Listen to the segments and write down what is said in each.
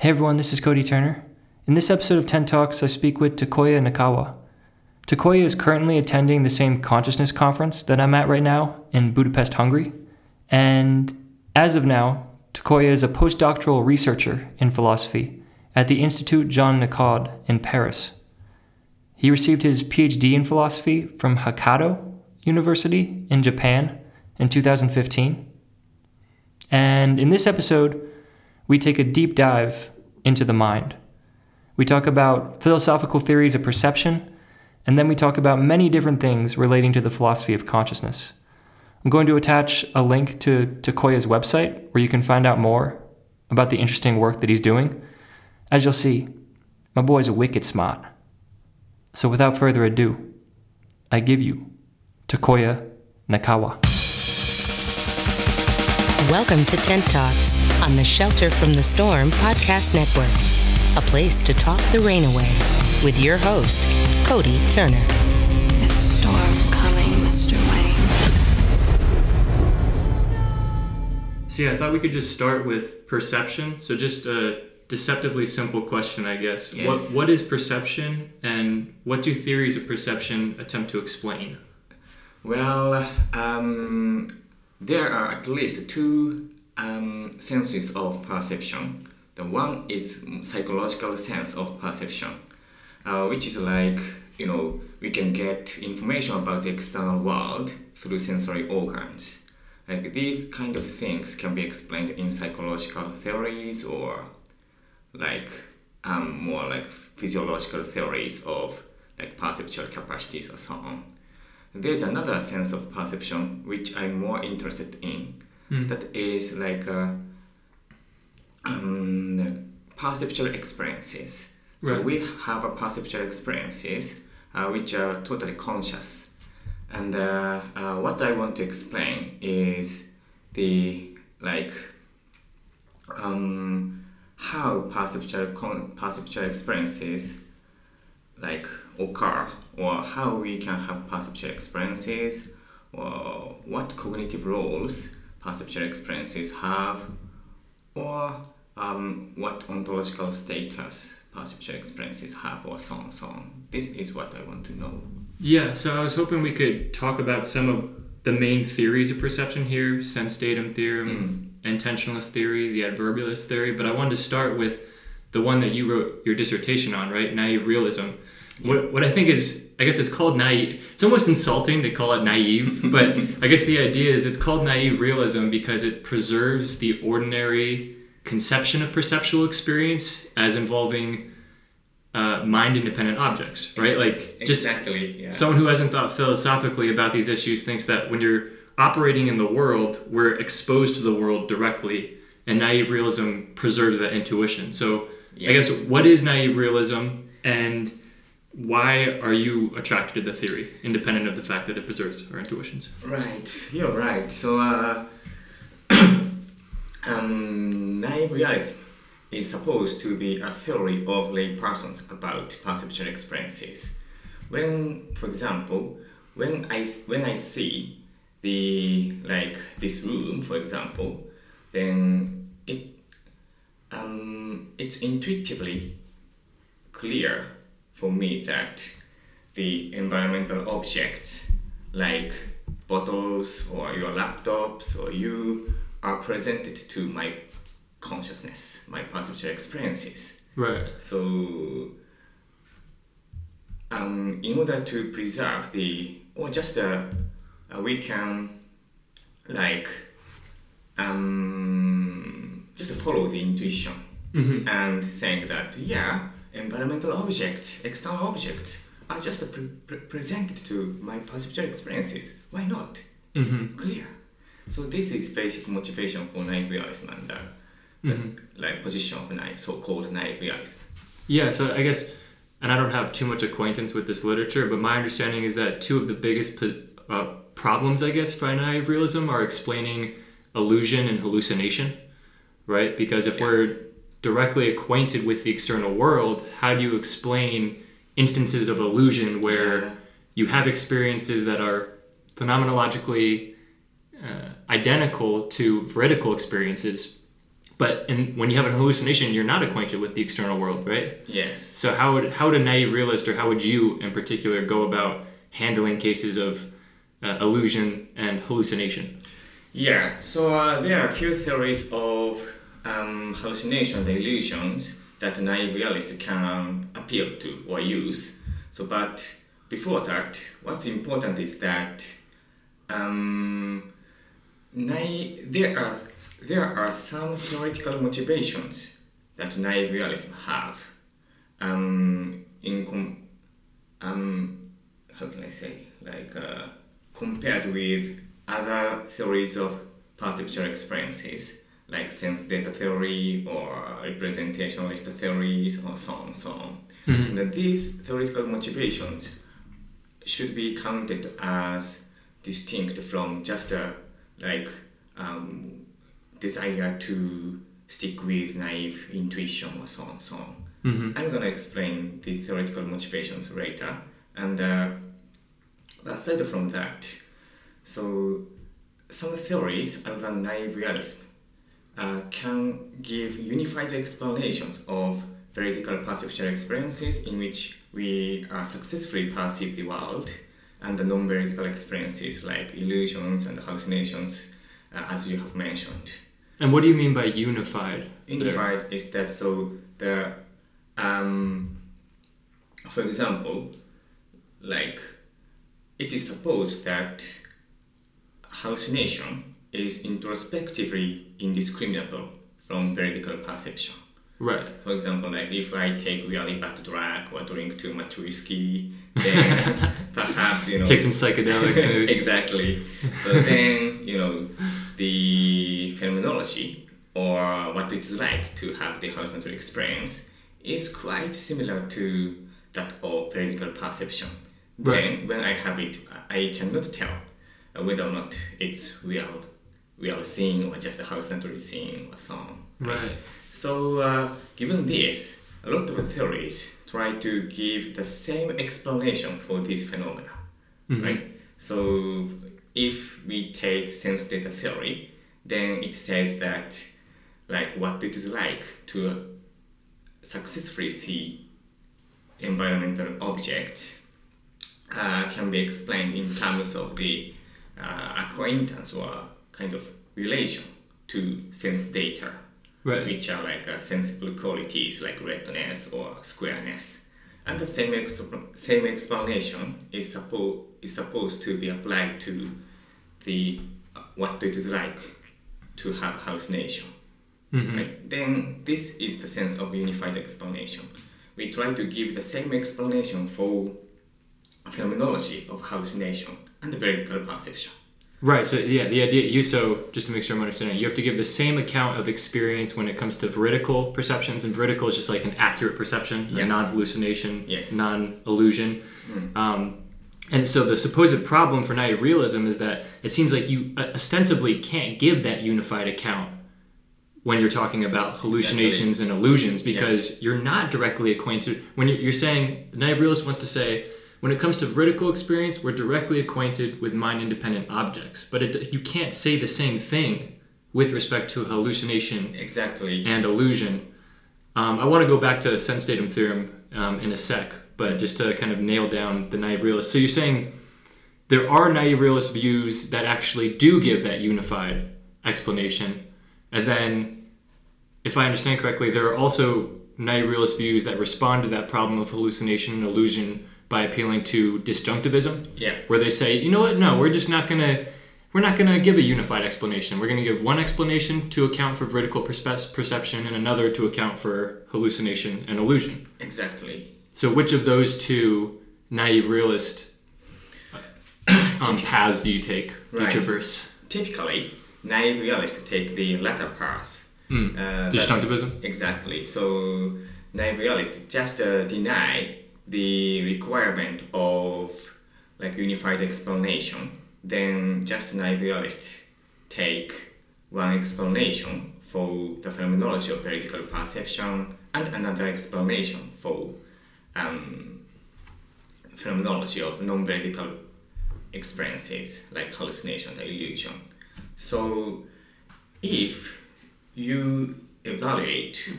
Hey everyone, this is Cody Turner. In this episode of Tent Talks, I speak with Takuya Niikawa. Takuya is currently attending the same consciousness conference that I'm at right now in Budapest, Hungary. And as of now, Takuya is a postdoctoral researcher in philosophy at the Institut Jean Nicod in Paris. He received his PhD in philosophy from Hokkaido University in Japan in 2015. And in this episode, we take a deep dive into the mind. We talk about philosophical theories of perception, and then we talk about many different things relating to the philosophy of consciousness. I'm going to attach a link to Takuya's website where you can find out more about the interesting work that he's doing. As you'll see, my boy's a wicked smart. So without further ado, I give you Takuya Niikawa. Welcome to Tent Talks on the Shelter from the Storm podcast network, a place to talk the rain away with your host, Cody Turner. There's a storm coming, Mr. Wayne. So yeah, I thought we could just start with perception. So just a deceptively simple question, I guess. Yes. What what is perception and what do theories of perception attempt to explain? Well, um, there are at least two um, senses of perception. The one is psychological sense of perception, uh, which is like you know we can get information about the external world through sensory organs. Like these kind of things can be explained in psychological theories or like um, more like physiological theories of like perceptual capacities or so on. There's another sense of perception which I'm more interested in. Hmm. That is like uh, um, perceptual experiences. So we have a perceptual experiences uh, which are totally conscious. And uh, uh, what I want to explain is the like um, how perceptual con- perceptual experiences like occur or how we can have perceptual experiences or what cognitive roles perceptual experiences have or um, what ontological status perceptual experiences have or so on so on this is what i want to know Yeah, so I was hoping we could talk about some of the main theories of perception here, sense datum theorem, intentionalist theory, the adverbialist theory, but I wanted to start with the one that you wrote your dissertation on, right? Naive realism. What, what I think is, I guess it's called naive. It's almost insulting to call it naive, but I guess the idea is it's called naive realism because it preserves the ordinary conception of perceptual experience as involving uh, mind independent objects, right? Like just exactly yeah someone who hasn't thought philosophically about these issues thinks that when you're operating in the world, we're exposed to the world directly, and naive realism preserves that intuition. So, Yeah. I guess what is naive realism, and why are you attracted to the theory, independent of the fact that it preserves our intuitions? Right, you're right. So, uh, um, naive realism is supposed to be a theory of lay persons about perceptual experiences. When, for example, when I when I see the like this room, for example, then it um, it's intuitively clear for me that the environmental objects like bottles or your laptops or you are presented to my consciousness, my perceptual experiences. Right. So, um, in order to preserve the, or just uh, uh, we can like um, just follow the intuition Mm-hmm. and saying that yeah, environmental objects, external objects are just pre- pre- presented to my perceptual experiences. Why not? It's Mhm. clear. So this is basic motivation for naive realism and uh, the Mhm. like position of naive, so-called naive realism. Yeah, so I guess, and I don't have too much acquaintance with this literature, but my understanding is that two of the biggest po- uh, problems, I guess, for naive realism are explaining illusion and hallucination, right? Because if Yeah. we're directly acquainted with the external world, how do you explain instances of illusion where Yeah. you have experiences that are phenomenologically uh, identical to veridical experiences, but in, when you have an hallucination, you're not acquainted with the external world, right? Yes. So how would how would a naive realist, or how would you in particular, go about handling cases of uh, illusion and hallucination? Yeah, so uh, there are a few theories of um, hallucination and illusions that naive realist can appeal to or use. So, but before that, what's important is that um, naive, there are there are some theoretical motivations that naive realism have. Um, in com- um, how can I say like uh, compared with other theories of perceptual experiences like sense data theory or representationalist theories or so on and so on. Mhm. And these theoretical motivations should be counted as distinct from just a like um, desire to stick with naive intuition or so on and so on. Mm-hmm. I'm gonna explain the theoretical motivations later. And uh, aside from that, so some theories other than naive realism uh, can give unified explanations of veridical perceptual experiences in which we uh, successfully perceive the world and the non-veridical experiences like illusions and hallucinations uh, as you have mentioned. And what do you mean by unified? there? Unified is that so the um, for example, like it is supposed that hallucination is introspectively indiscriminable from veridical perception. Right. For example, like if I take really bad drug or drink too much whiskey, then perhaps you know Take some psychedelics. exactly. So then, you know, the phenomenology or what it's like to have the hallucinatory experience is quite similar to that of veridical perception. Right. Then, when I have it, I cannot tell whether or not it's real, real seeing or just a hallucinatory seeing or so on. Right. So, uh, given this, a lot of theories try to give the same explanation for this phenomena, Mhm. right? So, if we take sense data theory, then it says that, like, what it is like to successfully see environmental objects uh, can be explained in terms of the uh, acquaintance or kind of relation to sense data Right. which are like uh, sensible qualities like redness or squareness. And the same, exp- same explanation is, suppo- is supposed to be applied to the uh, what it is like to have hallucination. Mhm. Right? Then this is the sense of unified explanation. We try to give the same explanation for phenomenology of hallucination and veridical perception. Right. So yeah, the idea you so just to make sure I'm understanding, you have to give the same account of experience when it comes to veridical perceptions, and veridical is just like an accurate perception, Yeah. a non-hallucination, Yes. non-illusion. Um, and so the supposed problem for naive realism is that it seems like you uh, ostensibly can't give that unified account when you're talking about hallucinations and illusions because you're not directly acquainted. When you're, you're saying the naive realist wants to say when it comes to veridical experience, we're directly acquainted with mind-independent objects, but it, you can't say the same thing with respect to hallucination Exactly. and illusion. Um, I want to go back to sense datum theorem um, in a sec, but just to kind of nail down the naive realist. So you're saying there are naive realist views that actually do give that unified explanation, and then, if I understand correctly, there are also naive realist views that respond to that problem of hallucination and illusion by appealing to disjunctivism Yeah. where they say, you know what, no, we're just not gonna, we're not gonna give a unified explanation. We're gonna give one explanation to account for veridical perspe- perception and another to account for hallucination and illusion. Exactly. So, which of those two naive realist um, paths do you take? Do you traverse? Typically, naive realists take the latter path. Mm. Uh, Disjunctivism. Exactly. So naive realists just uh, deny the requirement of like unified explanation. Then just naive realists take one explanation for the phenomenology of veridical perception and another explanation for um, phenomenology of non-veridical experiences like hallucination and illusion. So if you evaluate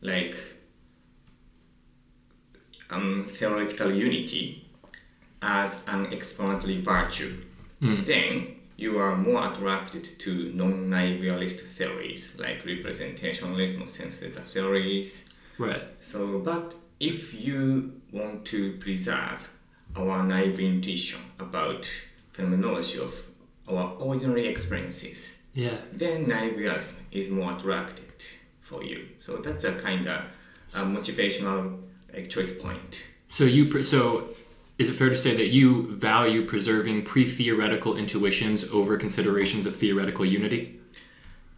like um, theoretical unity as an explanatory virtue, then you are more attracted to non-naive realist theories like representationalism, sense data theories. Right. So, but if you want to preserve our naive intuition about phenomenology of our ordinary experiences, Yeah. then naive realism is more attracted for you. So that's a kind of a motivational like, choice point. So you pre- so is it fair to say that you value preserving pre-theoretical intuitions over considerations of theoretical unity?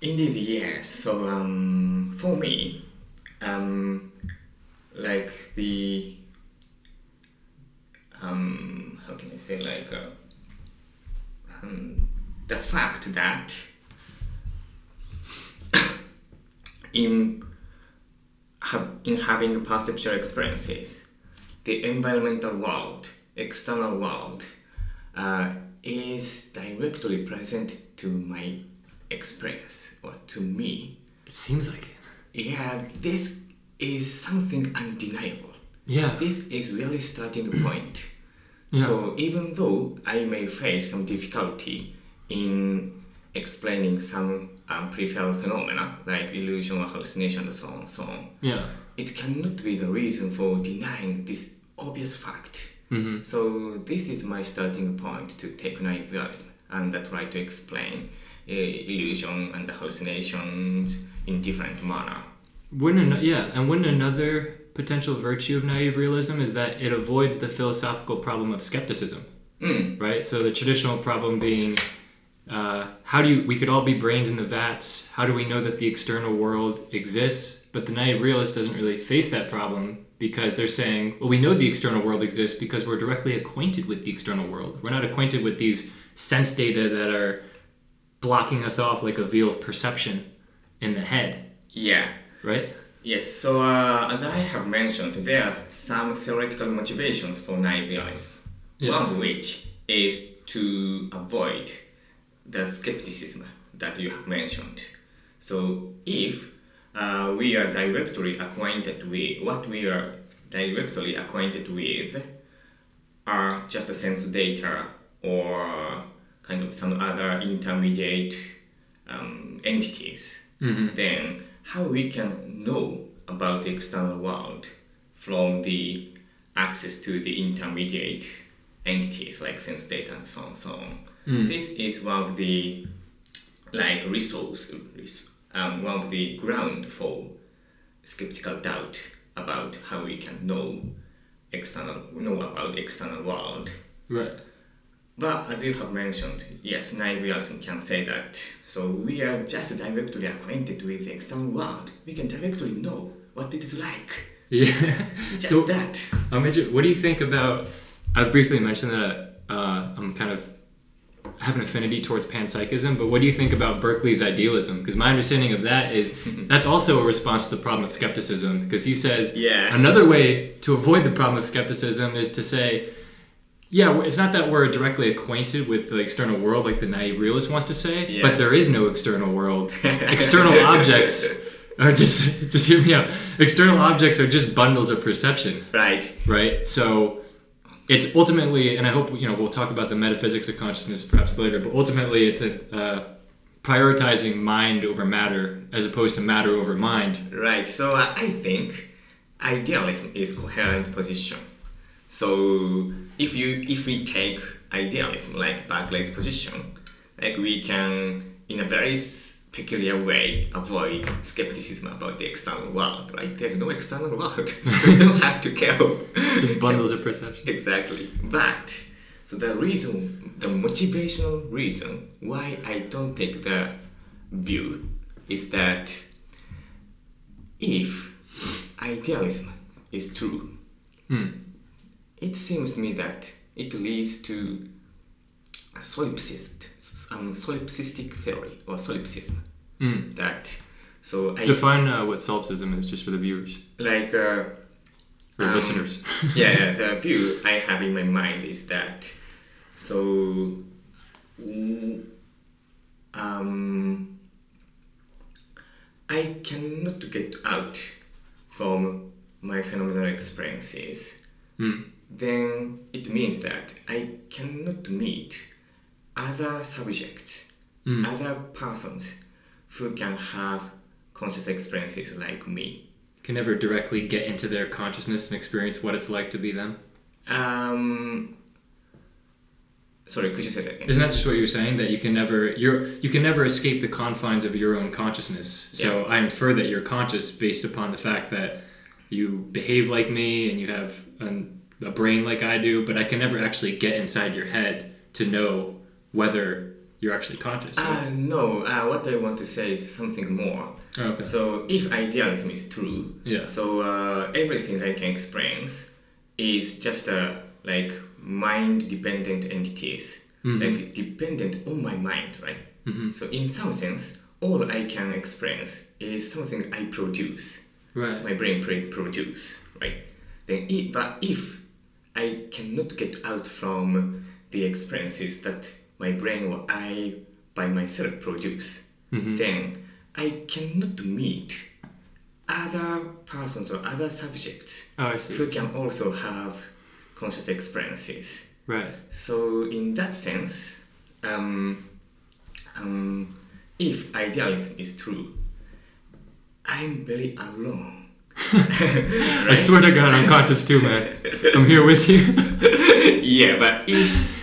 Indeed, yes. So um, for me, um, like the um, how can I say like uh, um, the fact that in ha- in having perceptual experiences, the environmental world, external world, uh, is directly present to my experience or to me. It seems like it. Yeah, this is something undeniable. Yeah. This is really starting point. Yeah. So even though I may face some difficulty in explaining some um, peripheral phenomena like illusion or hallucination and so on and so on, Yeah. it cannot be the reason for denying this obvious fact. Mm-hmm. So this is my starting point to take naive realism and try to explain uh, illusion and hallucinations in different manner. Wouldn't an- yeah, and wouldn't another potential virtue of naive realism is that it avoids the philosophical problem of skepticism, Mm, right? So the traditional problem being, uh, how do you? We could all be brains in the vats. How do we know that the external world exists? But the naive realist doesn't really face that problem because they're saying, well, we know the external world exists because we're directly acquainted with the external world. We're not acquainted with these sense data that are blocking us off like a veil of perception in the head, yeah. right? Yes, so uh, as I have mentioned, there are some theoretical motivations for naive realism. Yeah. One of which is to avoid the skepticism that you have mentioned. So if uh, we are directly acquainted with what we are directly acquainted with are just a sense data or kind of some other intermediate um, entities, then how we can know about the external world from the access to the intermediate entities like sense data and so on so on. This is one of the like resource, um, one of the ground for skeptical doubt about how we can know external know about the external world. Right. But as you have mentioned, yes, naive realism can say that. So we are just directly acquainted with the external world. We can directly know what it is like. Yeah. Just so, that. Mitch, what do you think about? I briefly mentioned that uh, I'm kind of have an affinity towards panpsychism, but what do you think about Berkeley's idealism? Because my understanding of that is that's also a response to the problem of skepticism. Because he says Yeah. another way to avoid the problem of skepticism is to say, yeah, it's not that we're directly acquainted with the external world like the naive realist wants to say, Yeah. but there is no external world. external objects are just just hear me out. External objects are just bundles of perception Right. right? So it's ultimately, and I hope you know we'll talk about the metaphysics of consciousness perhaps later, but ultimately it's a uh, prioritizing mind over matter as opposed to matter over mind. Right. So uh, I think idealism is coherent position. So if you if we take idealism like Berkeley's position, like we can in a very peculiar way avoid skepticism about the external world. Right? There's no external world. we don't have to care. Just bundles of perception. Exactly. But so the reason, the motivational reason why I don't take the view is that if idealism is true, hmm. it seems to me that it leads to a solipsist, um, solipsistic theory or solipsism. That so I Define uh, what solipsism is, just for the viewers like. Uh, or Um, listeners. yeah, the view I have in my mind is that so mm, um, I cannot get out from my phenomenal experiences, Hmm. then it means that I cannot meet other subjects, Hmm. other persons who can have conscious experiences like me. Can never directly get into their consciousness and experience what it's like to be them. Um, sorry, could you say that again? Isn't that just what you're saying? That you can never you're you can never escape the confines of your own consciousness. So Yeah. I infer that you're conscious based upon the fact that you behave like me and you have an, a brain like I do, but I can never actually get inside your head to know whether you're actually conscious. Uh, no, uh, what I want to say is something more. Oh, okay. So, if idealism is true, Yeah. so uh, everything I can experience is just a like mind dependent entities, Mm-hmm. like dependent on my mind, right? So, in some sense, all I can experience is something I produce, right. my brain pro- produce, right? Then, if, but if I cannot get out from the experiences that my brain or I by myself produce, then I cannot meet other persons or other subjects Oh, who can also have conscious experiences. Right. So, in that sense, um, um, if idealism is true, I'm very alone. I swear to God, I'm conscious too, man. I'm here with you. yeah, but if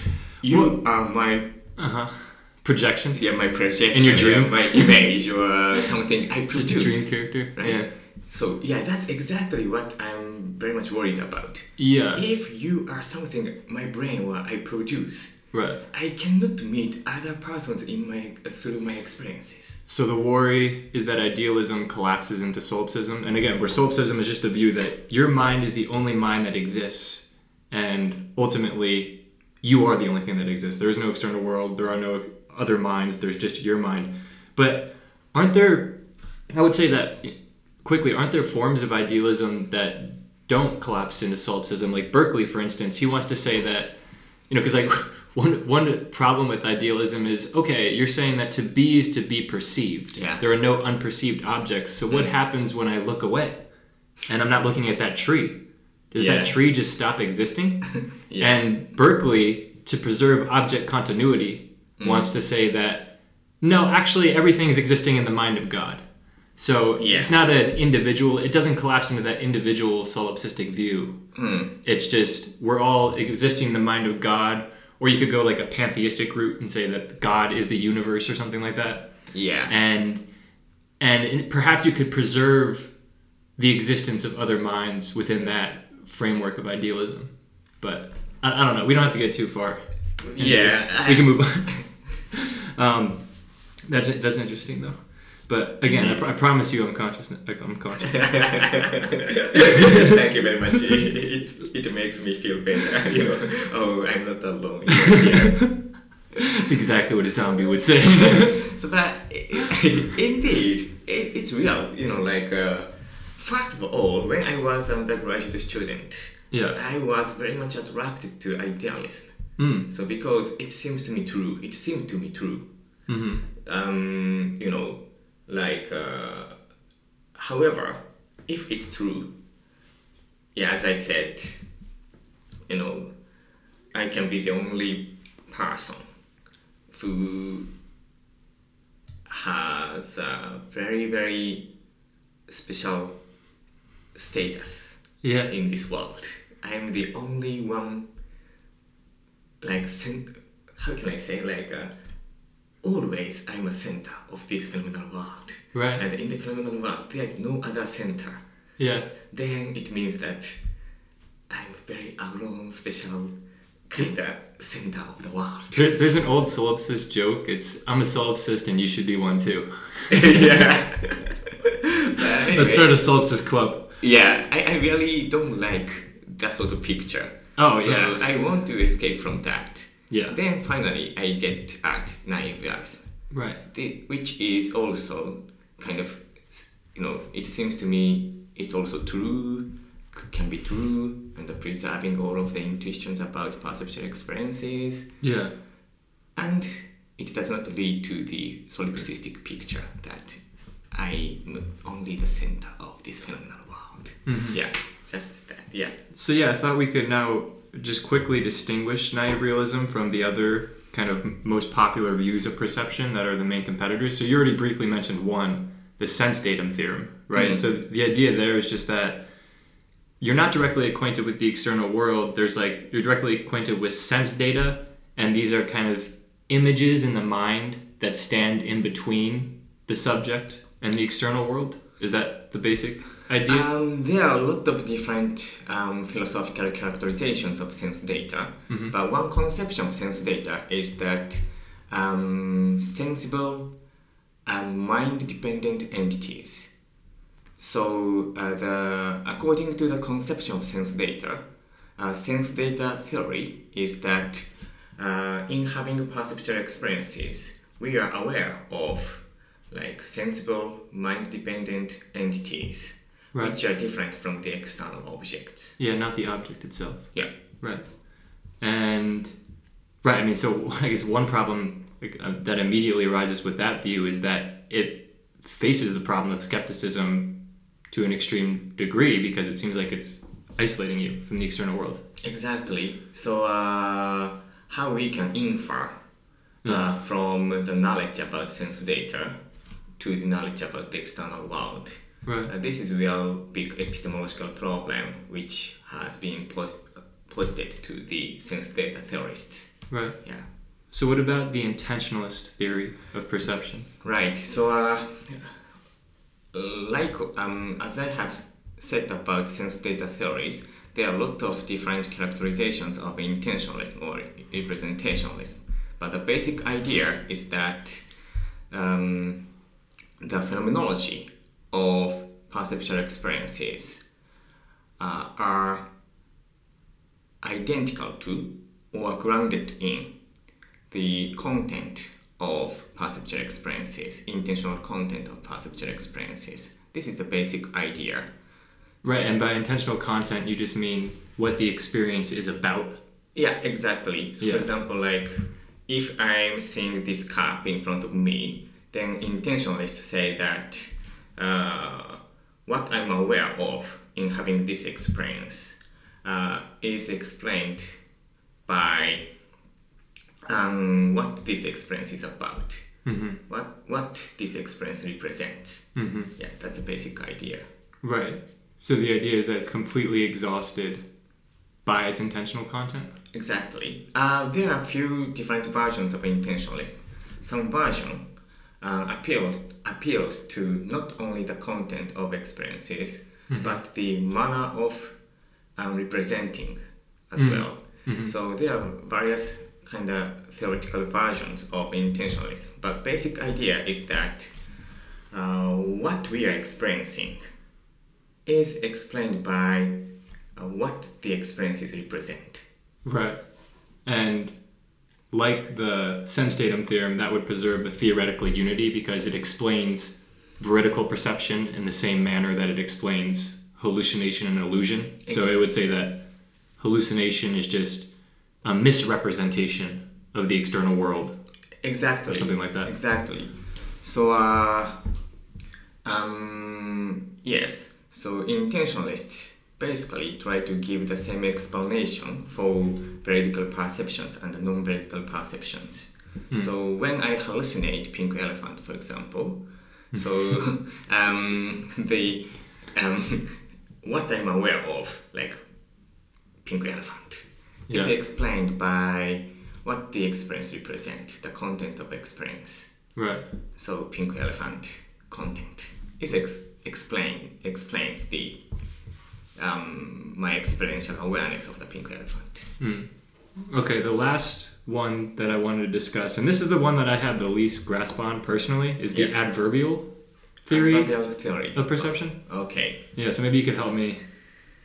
you are my Uh huh. Projection. yeah my projection, In your dream? yeah, my image or something I produce, dream character. right? Yeah. So yeah, that's exactly what I'm very much worried about. Yeah. If you are something my brain or I produce, Right. I cannot meet other persons in my through my experiences. So the worry is that idealism collapses into solipsism, and again, where solipsism is just the view that your mind is the only mind that exists, and ultimately, you are the only thing that exists. There is no external world. There are no other minds. There's just your mind. But aren't there? I would say that quickly. Aren't there forms of idealism that don't collapse into solipsism? Like Berkeley, for instance, he wants to say that you know, because like one one problem with idealism is okay, you're saying that to be is to be perceived. Yeah. There are no unperceived objects. So what mm. happens when I look away, and I'm not looking at that tree? Does Yeah. that tree just stop existing? Yeah. And Berkeley, to preserve object continuity, mm-hmm. wants to say that no, actually everything's existing in the mind of God. So Yeah. it's not an individual. It doesn't collapse into that individual solipsistic view. Hmm. It's just we're all existing in the mind of God, or you could go like a pantheistic route and say that God is the universe or something like that. Yeah. And and perhaps you could preserve the existence of other minds within that framework of idealism. But I, I don't know. We don't have to get too far. Yeah, we can move on. um, that's that's interesting though. But again, I, pr- I promise you, I'm conscious. I'm conscious. Thank you very much. It, it, it makes me feel better. You know, oh, I'm not alone. That's exactly what a zombie would say. so that indeed, it, it's real. You know, like uh, first of all, when I was an undergraduate student, yeah. I was very much attracted to idealism. Mm. So because it seems to me true, it seemed to me true. hmm Um, you know, like, uh, however, if it's true, yeah, as I said, you know, I can be the only person who has a very, very special status Yeah. in this world. I am the only one, like, cent- how can I say, like, uh, always I'm a center of this phenomenal world. Right. And in the phenomenal world, there is no other center. Yeah. Then it means that I'm very alone, special, kind of center of the world. There, there's an old solipsist joke. It's I'm a solipsist and you should be one too. yeah. Anyway, Let's start a solipsist club. Yeah, I, I really don't like that sort of picture. Oh, so yeah. I want to escape from that. Yeah. Then finally, I get at naive realism, Right. the, which is also kind of, you know, it seems to me it's also true, can be true, and the preserving all of the intuitions about perceptual experiences, Yeah. and it does not lead to the solipsistic picture that I'm only the center of this phenomenal world. Yeah, just that. Yeah. So yeah, I thought we could now just quickly distinguish naive realism from the other kind of most popular views of perception that are the main competitors. So you already briefly mentioned one, the sense datum theorem, right? Mhm. So the idea there is just that you're not directly acquainted with the external world. There's like you're directly acquainted with sense data, and these are kind of images in the mind that stand in between the subject and the external world. Is that the basic idea? Um, there are a lot of different um, philosophical characterizations of sense data, but one conception of sense data is that um, sensible and mind-dependent entities. So, uh, the according to the conception of sense data, uh, sense data theory is that uh, in having perceptual experiences, we are aware of like sensible, mind-dependent entities Right. which are different from the external objects. Yeah, not the object itself. Yeah. Right. And right, I mean, so I guess one problem uh, that immediately arises with that view is that it faces the problem of skepticism to an extreme degree because it seems like it's isolating you from the external world. Exactly. So, uh, how we can infer uh, from the knowledge about sense data to the knowledge about the external world. Right. Uh, this is a real big epistemological problem which has been pos- posited to the sense data theorists. Right. Yeah. So what about the intentionalist theory of perception? Right. So, uh, like um, as I have said about sense data theories, there are a lot of different characterizations of intentionalism or representationalism. But the basic idea is that um, the phenomenology of perceptual experiences uh, are identical to or grounded in the content of perceptual experiences, intentional content of perceptual experiences. This is the basic idea. Right, and by intentional content, you just mean what the experience is about. Yeah, exactly. So, Yeah. for example, like if I'm seeing this cup in front of me, then intention is to say that uh, what I'm aware of in having this experience uh, is explained by um, what this experience is about, Mm-hmm. what what this experience represents. Mm-hmm. Yeah, that's a basic idea. Right. So the idea is that it's completely exhausted by its intentional content. Exactly. Uh, there are a few different versions of intentionalism. Some version uh, appeals appeals to not only the content of experiences, but the manner of um, representing as well. So there are various kind of theoretical versions of intentionalism. But basic idea is that uh, what we are experiencing is explained by uh, what the experiences represent. Right. And like the sense datum theorem, that would preserve the theoretical unity because it explains veridical perception in the same manner that it explains hallucination and illusion. So it would say that hallucination is just a misrepresentation of the external world Exactly. or something like that. Exactly. So, uh, um, yes. So intentionalists basically try to give the same explanation for veridical perceptions and non-veridical perceptions. So when I hallucinate pink elephant, for example, so um, the um, what I'm aware of, like pink elephant, is explained by what the experience represent, the content of experience. Right. So pink elephant content is ex- explain explains the um, my experiential awareness of the pink elephant. Hmm. Okay, the last one that I wanted to discuss, and this is the one that I have the least grasp on personally, is the Yeah. adverbial theory Adverbial theory. of perception. Okay. Yeah, so maybe you could help me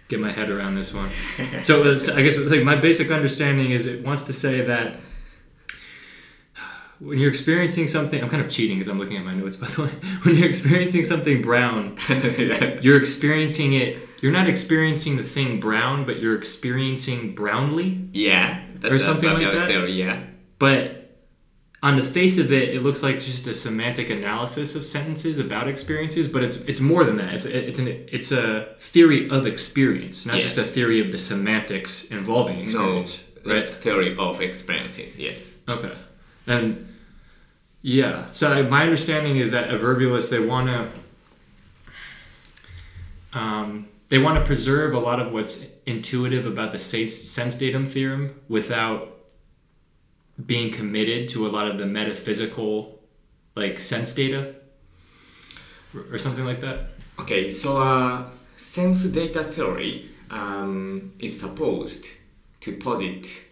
get my head around this one. so it's- I guess like my basic understanding is it wants to say that when you're experiencing something, I'm kind of cheating because I'm looking at my notes by the way. When you're experiencing something brown, yeah. you're experiencing it. You're not experiencing the thing brown, but you're experiencing brownly. Yeah. Or something like that? Theory, yeah. But on the face of it, it looks like just a semantic analysis of sentences about experiences, but it's it's more than that. It's it's an it's a theory of experience, not Yeah. just a theory of the semantics involving No, right? it's theory of experiences. Yes. Okay. And yeah, so I- my understanding is that adverbialists they want to um, they want to preserve a lot of what's intuitive about the sense datum theorem without being committed to a lot of the metaphysical like sense data or, something like that. Okay, so uh, sense data theory um, is supposed to posit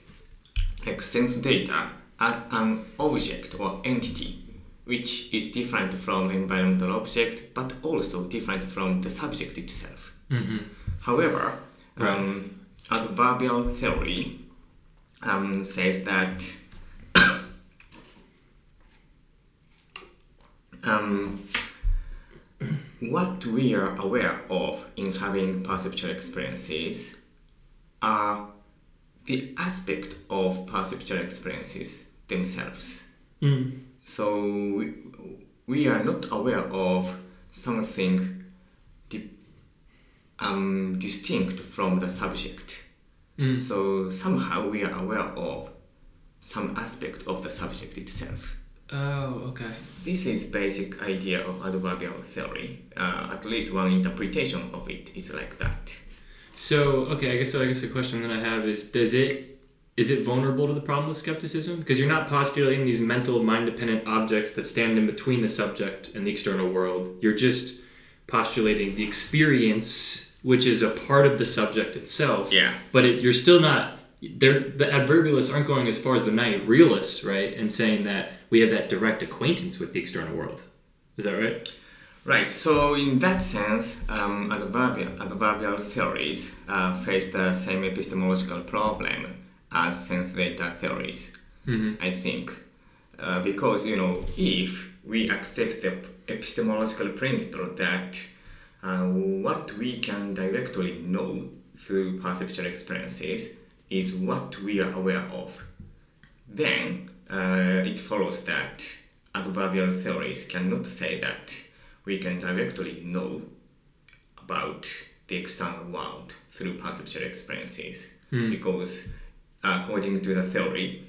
like sense data as an object or entity which is different from environmental object but also different from the subject itself. Mm-hmm. However, um, adverbial theory um, says that um, what we are aware of in having perceptual experiences are the aspect of perceptual experiences themselves. So we, we are not aware of something um, distinct from the subject. So somehow we are aware of some aspect of the subject itself. Oh, okay. This is basic idea of adverbial theory. Uh, at least one interpretation of it is like that. So okay, I guess so. I guess the question that I have is: Does it is it vulnerable to the problem of skepticism? Because you're not postulating these mental, mind-dependent objects that stand in between the subject and the external world. You're just postulating the experience, which is a part of the subject itself. Yeah. But it, you're still not. They're, the adverbialists aren't going as far as the naive realists, right? And saying that we have that direct acquaintance with the external world. Is that right? Right, so in that sense, um, adverbial, adverbial theories uh, face the same epistemological problem as sense data theories, I think. Uh, because, you know, if we accept the epistemological principle that uh, what we can directly know through perceptual experiences is what we are aware of, then uh, it follows that adverbial theories cannot say that we can directly know about the external world through perceptual experiences. Because according to the theory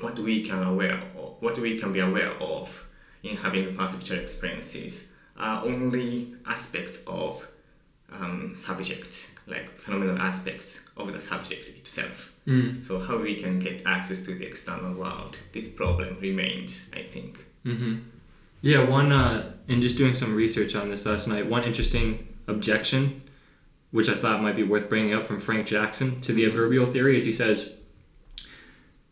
what we can aware of, what we can be aware of in having perceptual experiences are only aspects of um, subjects, like phenomenal aspects of the subject itself. So how we can get access to the external world, this problem remains, I think. Yeah, one, uh, in just doing some research on this last night, one interesting objection, which I thought might be worth bringing up from Frank Jackson to the adverbial theory, is he says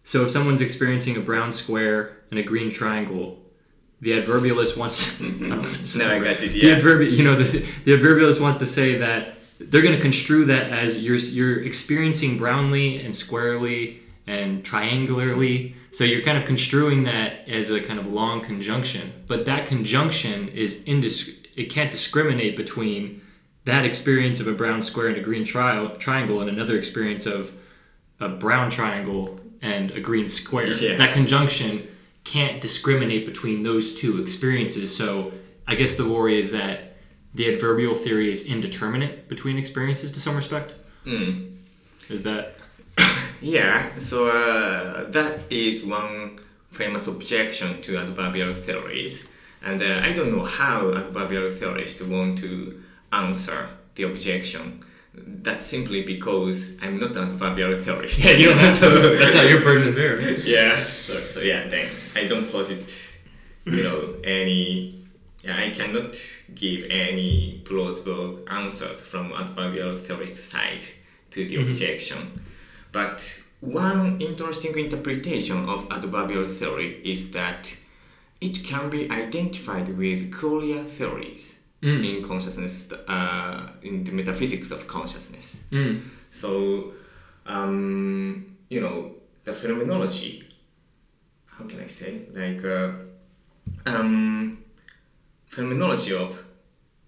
so if someone's experiencing a brown square and a green triangle, the adverbialist wants I don't know if this is Now I got The yeah. adverbi- you know, the, the adverbialist wants to say that they're going to construe that as you're you're experiencing brownly and squarely and triangularly. So you're kind of construing that as a kind of long conjunction, but that conjunction is indis- it can't discriminate between that experience of a brown square and a green tri- triangle and another experience of a brown triangle and a green square. Yeah. That conjunction can't discriminate between those two experiences. So I guess the worry is that the adverbial theory is indeterminate between experiences to some respect. Is that Yeah, so uh, that is one famous objection to adverbial theories. And uh, I don't know how adverbial theorists want to answer the objection. That's simply because I'm not an adverbial theorist. yeah, you don't have to. That's not your burden to bear. yeah so, so yeah then i don't posit you know any yeah, i cannot give any plausible answers from adverbial theorist side to the mm-hmm. objection but one interesting interpretation of adverbial theory is that it can be identified with qualia theories in consciousness uh, in the metaphysics of consciousness so, um, you know, the phenomenology, how can I say, like, uh, um, phenomenology of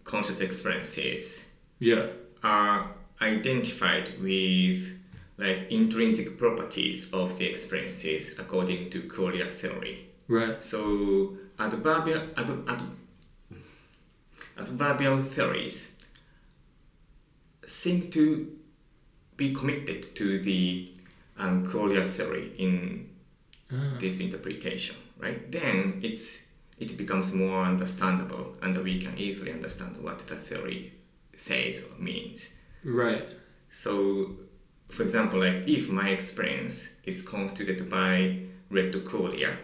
conscious experiences Yeah. are identified with like intrinsic properties of the experiences according to qualia theory. Right. So adverbial ad, ad, adverbial theories seem to be committed to the um, theory in this interpretation, right? Then it's it becomes more understandable, and we can easily understand what the theory says or means. Right. So, for example, like if my experience is constituted by red qualia,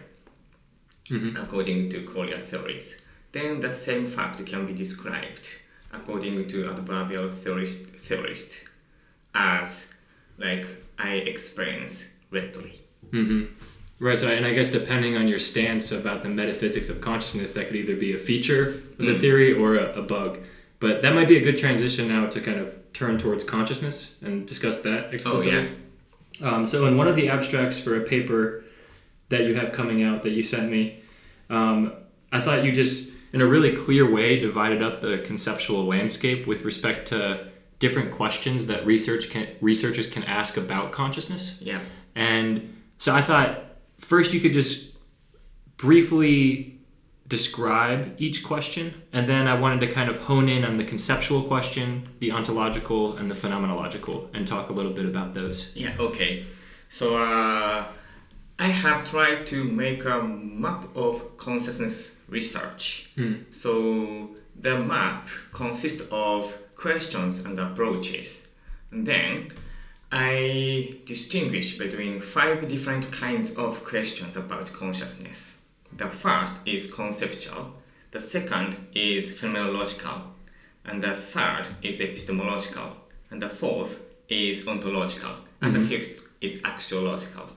according to qualia theories, then the same fact can be described according to adverbial theorist, theorist as like I experience redly. Right. So, and I guess depending on your stance about the metaphysics of consciousness, that could either be a feature of the theory or a, a bug. But that might be a good transition now to kind of turn towards consciousness and discuss that explicitly. Um, so, in one of the abstracts for a paper that you have coming out that you sent me, um, I thought you just, in a really clear way, divided up the conceptual landscape with respect to different questions that research can, researchers can ask about consciousness. Yeah. And so I thought first you could just briefly describe each question, and then I wanted to kind of hone in on the conceptual question, the ontological, and the phenomenological, and talk a little bit about those. Yeah, okay. So uh, I have tried to make a map of consciousness research. Hmm. So the map consists of questions and approaches. And then I distinguish between five different kinds of questions about consciousness. The first is conceptual, the second is phenomenological, and the third is epistemological, and the fourth is ontological, and the mm-hmm. fifth is axiological.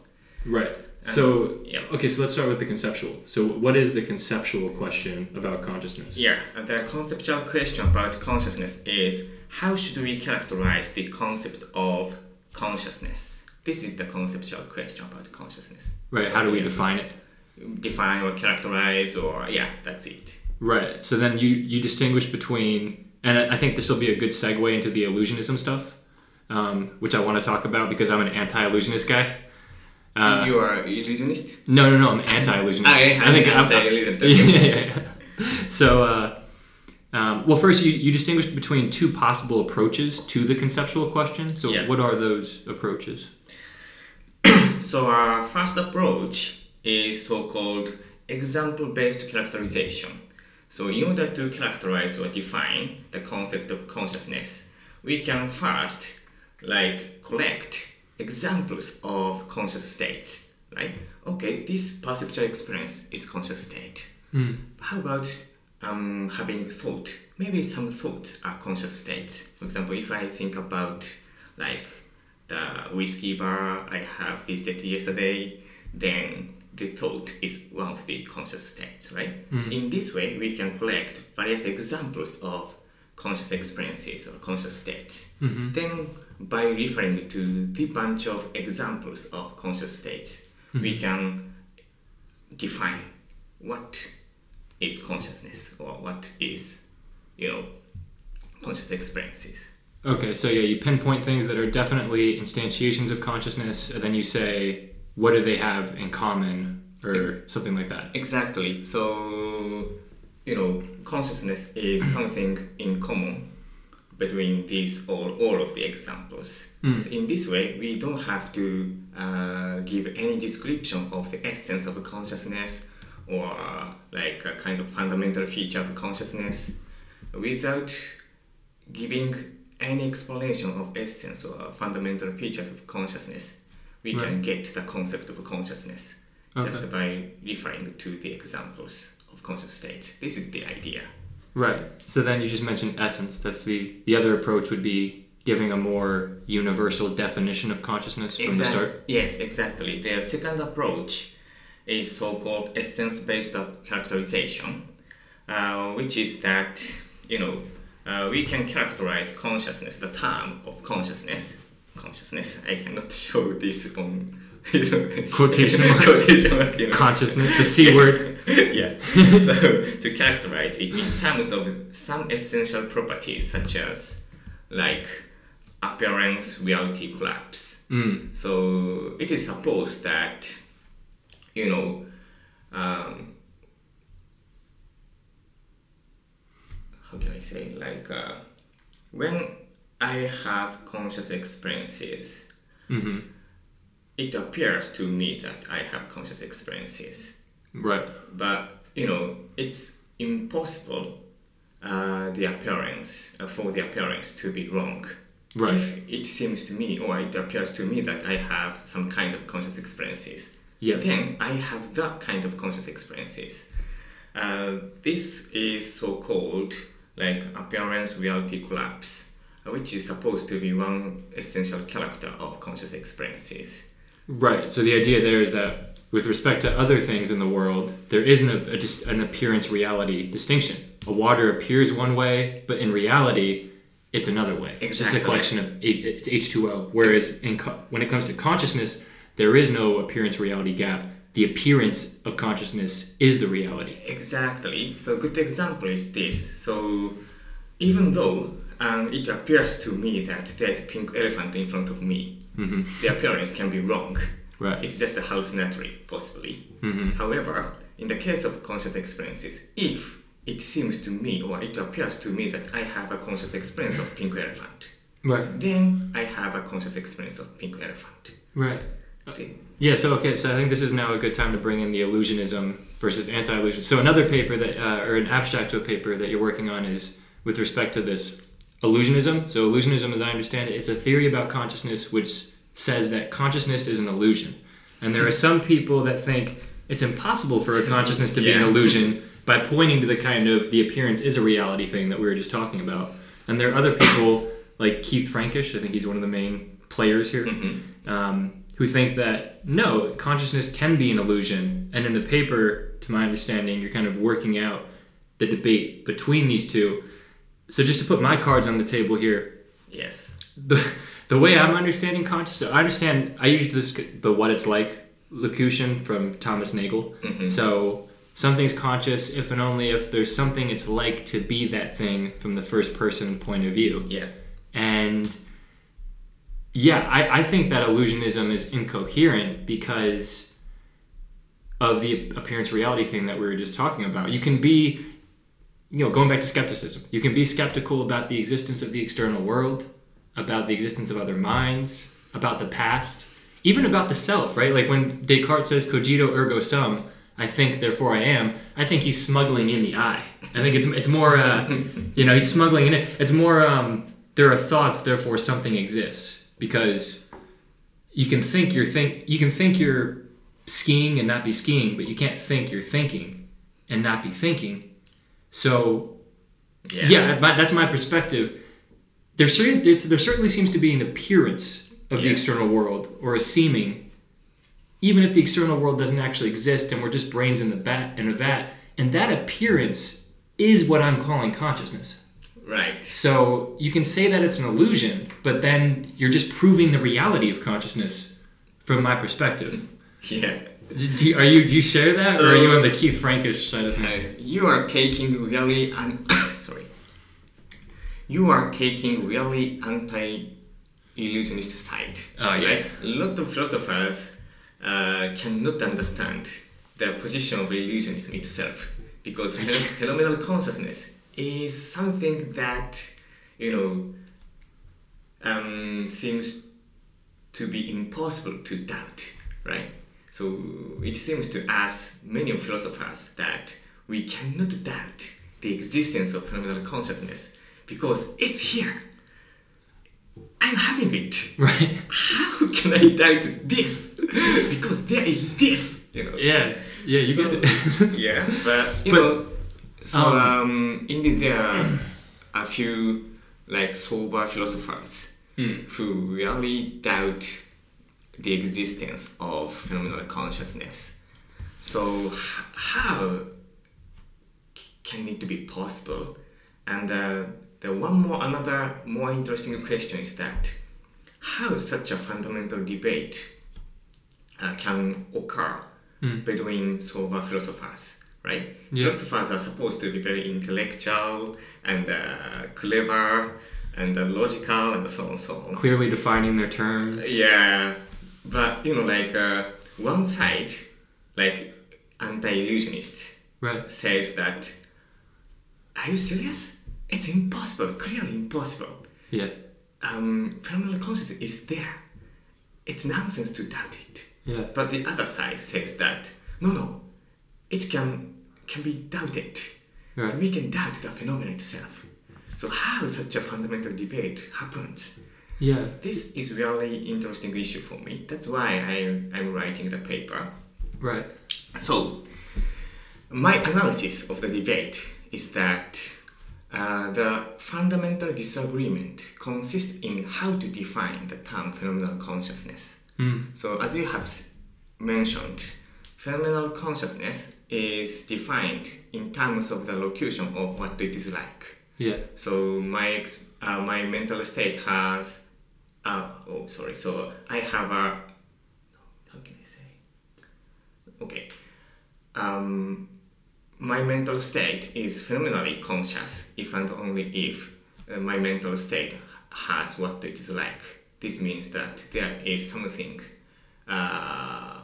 Right. So, yeah. okay, so let's start with the conceptual. So, what is the conceptual question about consciousness? Yeah, and the conceptual question about consciousness is how should we characterize the concept of consciousness? This is the conceptual question about consciousness. Right. How do we Yeah. define it? Define or characterize, or yeah, that's it. Right. So then you you distinguish between, and I I think this will be a good segue into the illusionism stuff, um, which I want to talk about because I'm an anti-illusionist guy. Uh, you are illusionist. no, no, no. I'm anti-illusionist. I, I think I'm- anti-illusionist. yeah, yeah, yeah. So, uh, um, well, first you, you distinguish between two possible approaches to the conceptual question. So, Yeah. what are those approaches? So our first approach is so-called example-based characterization. So in order to characterize or define the concept of consciousness, we can first like collect examples of conscious states, right? Okay, this perceptual experience is conscious state. Hmm. How about um, having thought? Maybe some thoughts are conscious states. For example, if I think about like the whiskey bar I have visited yesterday, then the thought is one of the conscious states, right? Hmm. In this way, we can collect various examples of conscious experiences or conscious states. Mm-hmm. Then, by referring to the bunch of examples of conscious states, we hmm. can define what is consciousness or what is, you know, conscious experiences. Okay, so yeah, you pinpoint things that are definitely instantiations of consciousness, and then you say, what do they have in common, or something like that. Exactly. So, you know, consciousness is something in common between these all, all of the examples. So in this way, we don't have to uh, give any description of the essence of consciousness or uh, like a kind of fundamental feature of consciousness without giving any explanation of essence or fundamental features of consciousness. We can get the concept of consciousness just by referring to the examples of conscious states. This is the idea. Right. So then you just mentioned essence. That's the the other approach would be giving a more universal definition of consciousness from the start. Yes, exactly. The second approach is so-called essence-based characterization, uh, which is that you know uh, we can characterize consciousness, the term of consciousness. Consciousness. I cannot show this on Quotation marks. quotation mark, you know. Consciousness, the C word. yeah. so to characterize it in terms of some essential properties such as like appearance, reality, collapse. Mm. So it is supposed that you know um, how can I say like uh, when I have conscious experiences, Mm-hmm. It appears to me that I have conscious experiences, Right. but you know it's impossible uh, the appearance uh, for the appearance to be wrong. Right. If it seems to me or it appears to me that I have some kind of conscious experiences, Yes. then I have that kind of conscious experiences. Uh, this is so called like appearance reality collapse, which is supposed to be one essential character of conscious experiences. Right. So the idea there is that with respect to other things in the world, there isn't a, a an appearance reality distinction. A water appears one way, but in reality, it's another way. It's just a collection of H- it's H2O. Whereas in co- when it comes to consciousness, there is no appearance reality gap. The appearance of consciousness is the reality. Exactly. So good example is this. So even though um, it appears to me that there's a pink elephant in front of me, Mm-hmm. the appearance can be wrong. Right. It's just a hallucinatory, possibly. Mm-hmm. However, in the case of conscious experiences, if it seems to me or it appears to me that I have a conscious experience of pink elephant, Right. then I have a conscious experience of pink elephant. Right. Uh, the- Yeah, so okay, so I think this is now a good time to bring in the illusionism versus anti-illusion. So another paper that, uh, or an abstract to a paper that you're working on is with respect to this illusionism. So illusionism, as I understand it, is a theory about consciousness which says that consciousness is an illusion, and there are some people that think it's impossible for a consciousness to be an illusion by pointing to the kind of the appearance is a reality thing that we were just talking about. And there are other people like Keith Frankish. I think he's one of the main players here um, who think that no, consciousness can be an illusion. And in the paper, to my understanding, you're kind of working out the debate between these two. So just to put my cards on the table here, Yes. the the way I'm understanding consciousness, I understand. I use this the what it's like locution from Thomas Nagel. Mm-hmm. So something's conscious if and only if there's something it's like to be that thing from the first person point of view. Yeah. And yeah, I, I think that illusionism is incoherent because of the appearance reality thing that we were just talking about. You can be, you know, going back to skepticism, you can be skeptical about the existence of the external world, about the existence of other minds, about the past, even about the self, right? Like when Descartes says cogito ergo sum, I think therefore I am, I think he's smuggling in the I. I think it's, it's more, uh, you know, he's smuggling in it. It's more, um, there are thoughts, therefore something exists because you can think you're think you can think you're skiing and not be skiing, but you can't think you're thinking and not be thinking. So Yeah. yeah, my, that's my perspective. There, there, there certainly seems to be an appearance of the external world or a seeming, even if the external world doesn't actually exist and we're just brains in the bat in a vat. And that appearance is what I'm calling consciousness. Right. So you can say that it's an illusion, but then you're just proving the reality of consciousness from my perspective. Yeah. Do are you do you share that, or are you on the Keith Frankish side of things? you are taking really un- sorry. You are taking really anti-illusionist side. Oh, yeah. Right? A lot of philosophers uh, cannot understand the position of illusionism itself because phenomenal consciousness is something that you know um, seems to be impossible to doubt, right? So it seems to us, many philosophers, that we cannot doubt the existence of phenomenal consciousness because it's here. I'm having it. Right. How can I doubt this? because there is this, you know. Yeah. Yeah. You So- get it. yeah, but you But, know, so um, um, indeed there are a few like sober philosophers Hmm. who really doubt the existence of phenomenal consciousness. So how can it be possible? And uh, the one more another more interesting question is that how such a fundamental debate uh, can occur between sober philosophers, right? Yeah. Philosophers are supposed to be very intellectual and uh, clever and uh, logical and so on so on. Clearly defining their terms. Yeah, but you know, like uh, one side, like anti-illusionist Right. says that, "Are you serious? It's impossible. Clearly impossible. Yeah. Um, phenomenal consciousness is there. It's nonsense to doubt it." Yeah. But the other side says that, "No, no, it can can be doubted. Right. So we can doubt the phenomenon itself. So how such a fundamental debate happens?" Yeah. This is really interesting issue for me. That's why I, I'm writing the paper. Right. So, my analysis of the debate is that uh, the fundamental disagreement consists in how to define the term phenomenal consciousness. Mm. So, as you have mentioned, phenomenal consciousness is defined in terms of the locution of what it is like. Yeah. So my ex- uh, my mental state has uh, oh sorry. So I have a how can I say? Okay. Um, my mental state is phenomenally conscious if and only if uh, my mental state has what it is like. This means that there is something uh,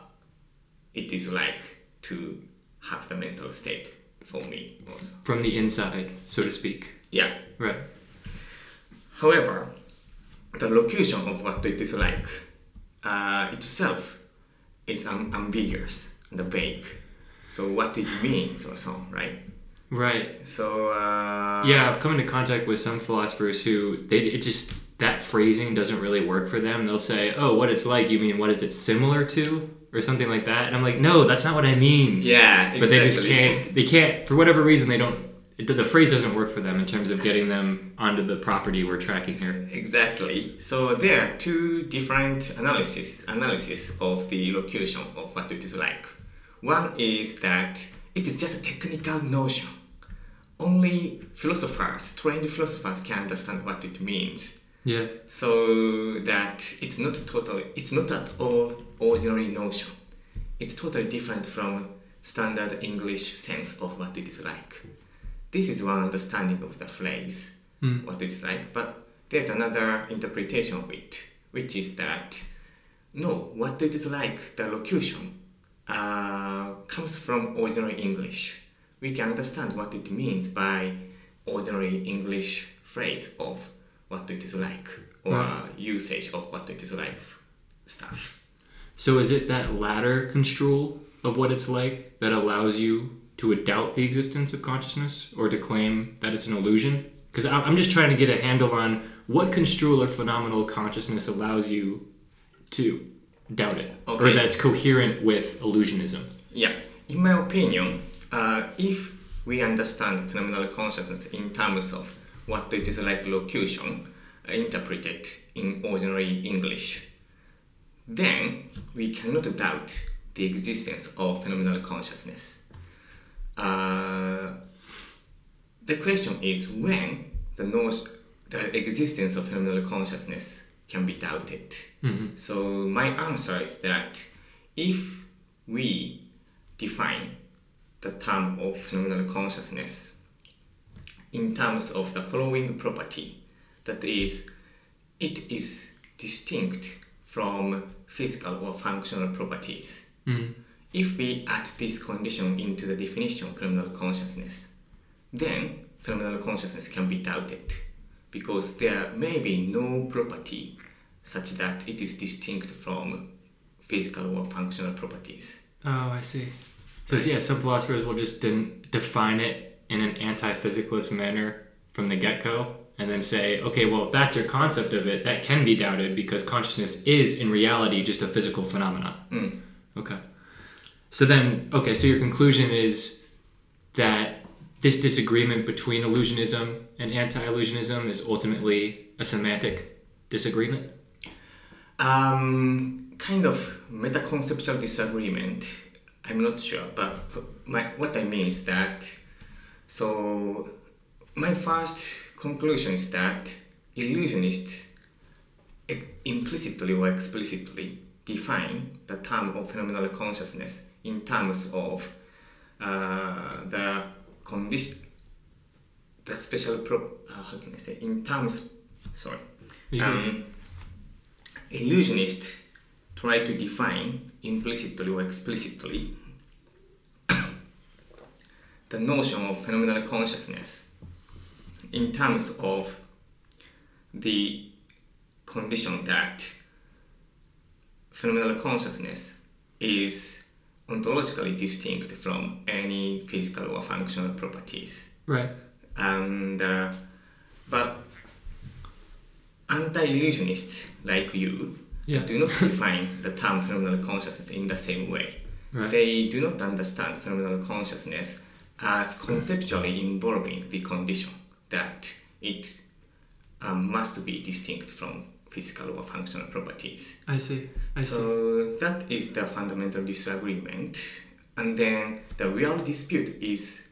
it is like to have the mental state for me also. From the inside, so to speak. yeah. Right. However, the locution of what it is like uh, itself is um, ambiguous and vague. So what it means or so, right? Right. So uh, Yeah, I've come into contact with some philosophers who they it just that phrasing doesn't really work for them. They'll say, "Oh, what it's like? You mean what is it similar to?" or something like that. And I'm like, "No, that's not what I mean." yeah, exactly. But they just can't. They can't for whatever reason. They don't. It, the phrase doesn't work for them in terms of getting them onto the property we're tracking here. Exactly. So there are two different analysis analysis of the locution of what it is like. One is that it is just a technical notion. Only philosophers, trained philosophers, can understand what it means. Yeah. So that it's not totally, it's not at all ordinary notion. It's totally different from standard English sense of what it is like. This is one understanding of the phrase, Hmm. what it's like. But there's another interpretation of it, which is that no, what it is like, the locution, uh, comes from ordinary English. We can understand what it means by ordinary English phrase of what it is like or Right. usage of what it is like stuff. So is it that latter construal of what it's like that allows you to doubt the existence of consciousness or to claim that it's an illusion? Because I'm just trying to get a handle on what construal or phenomenal consciousness allows you to doubt it, or Okay. that's coherent with illusionism. Yeah, in my opinion, uh, if we understand phenomenal consciousness in terms of what it is like locution, uh, interpreted in ordinary English, then we cannot doubt the existence of phenomenal consciousness. Uh, the question is when the, no- the existence of phenomenal consciousness can be doubted. So my answer is that if we define the term of phenomenal consciousness in terms of the following property, that is, it is distinct from physical or functional properties. If we add this condition into the definition of phenomenal consciousness, then phenomenal consciousness can be doubted because there may be no property such that it is distinct from physical or functional properties. Oh, I see. So yeah, some philosophers will just den- define it in an anti-physicalist manner from the get-go, and then say, okay, well, if that's your concept of it, that can be doubted because consciousness is in reality just a physical phenomenon. Hmm. Okay. So then, okay, so your conclusion is that this disagreement between illusionism and anti-illusionism is ultimately a semantic disagreement. Um, kind of meta-conceptual disagreement. I'm not sure, but my, what I mean is that so my first conclusion is that illusionists implicitly or explicitly define the term of phenomenal consciousness in terms of uh, the condition, the special pro. Uh, how can I say? In terms, sorry. You- Um, illusionists try to define implicitly or explicitly the notion of phenomenal consciousness in terms of the condition that phenomenal consciousness is ontologically distinct from any physical or functional properties. Right. And uh, but anti-illusionists like you Yeah. do not define the term phenomenal consciousness in the same way. Right. They do not understand phenomenal consciousness as conceptually involving the condition that it um, must be distinct from physical or functional properties. I see. I see. So that is the fundamental disagreement. And then the real dispute is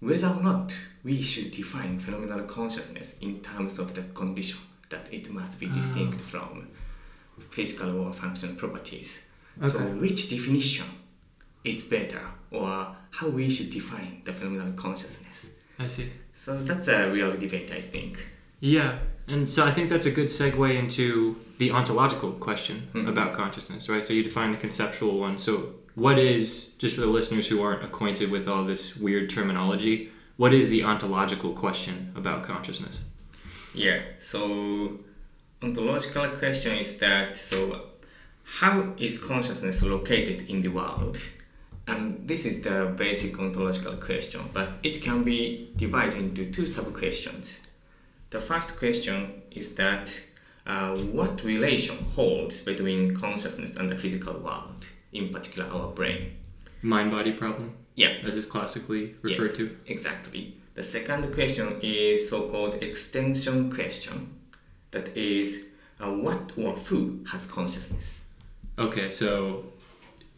whether or not we should define phenomenal consciousness in terms of the condition that it must be ah. distinct from physical or functional properties. Okay. So which definition is better or how we should define the phenomenal consciousness? I see. So that's a real debate I think. Yeah, and so I think that's a good segue into the ontological question Mhm. about consciousness, right? So you define the conceptual one. So what is, just for the listeners who aren't acquainted with all this weird terminology, what is the ontological question about consciousness? Yeah, so ontological question is that so how is consciousness located in the world? And this is the basic ontological question, but it can be divided into two sub questions. The first question is that uh, what relation holds between consciousness and the physical world, in particular our brain? Mind body problem, Yeah, as is classically referred yes, to. Exactly. The second question is so-called extension question. That is, uh, what or who has consciousness? Okay, so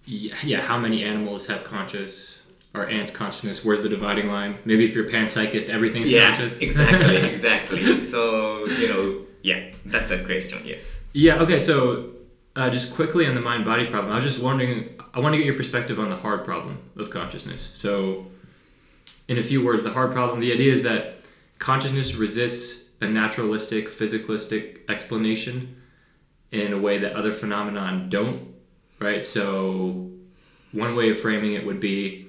yeah, how many animals have conscious or ants consciousness? Where's the dividing line? Maybe if you're panpsychist, everything's conscious. exactly, exactly. So you know, yeah, that's a question. Yes. Yeah, okay, so uh, just quickly on the mind body problem, I was just wondering, I want to get your perspective on the hard problem of consciousness. So, in a few words, the hard problem, the idea is that consciousness resists a naturalistic, physicalistic explanation in a way that other phenomenon don't, right? So, one way of framing it would be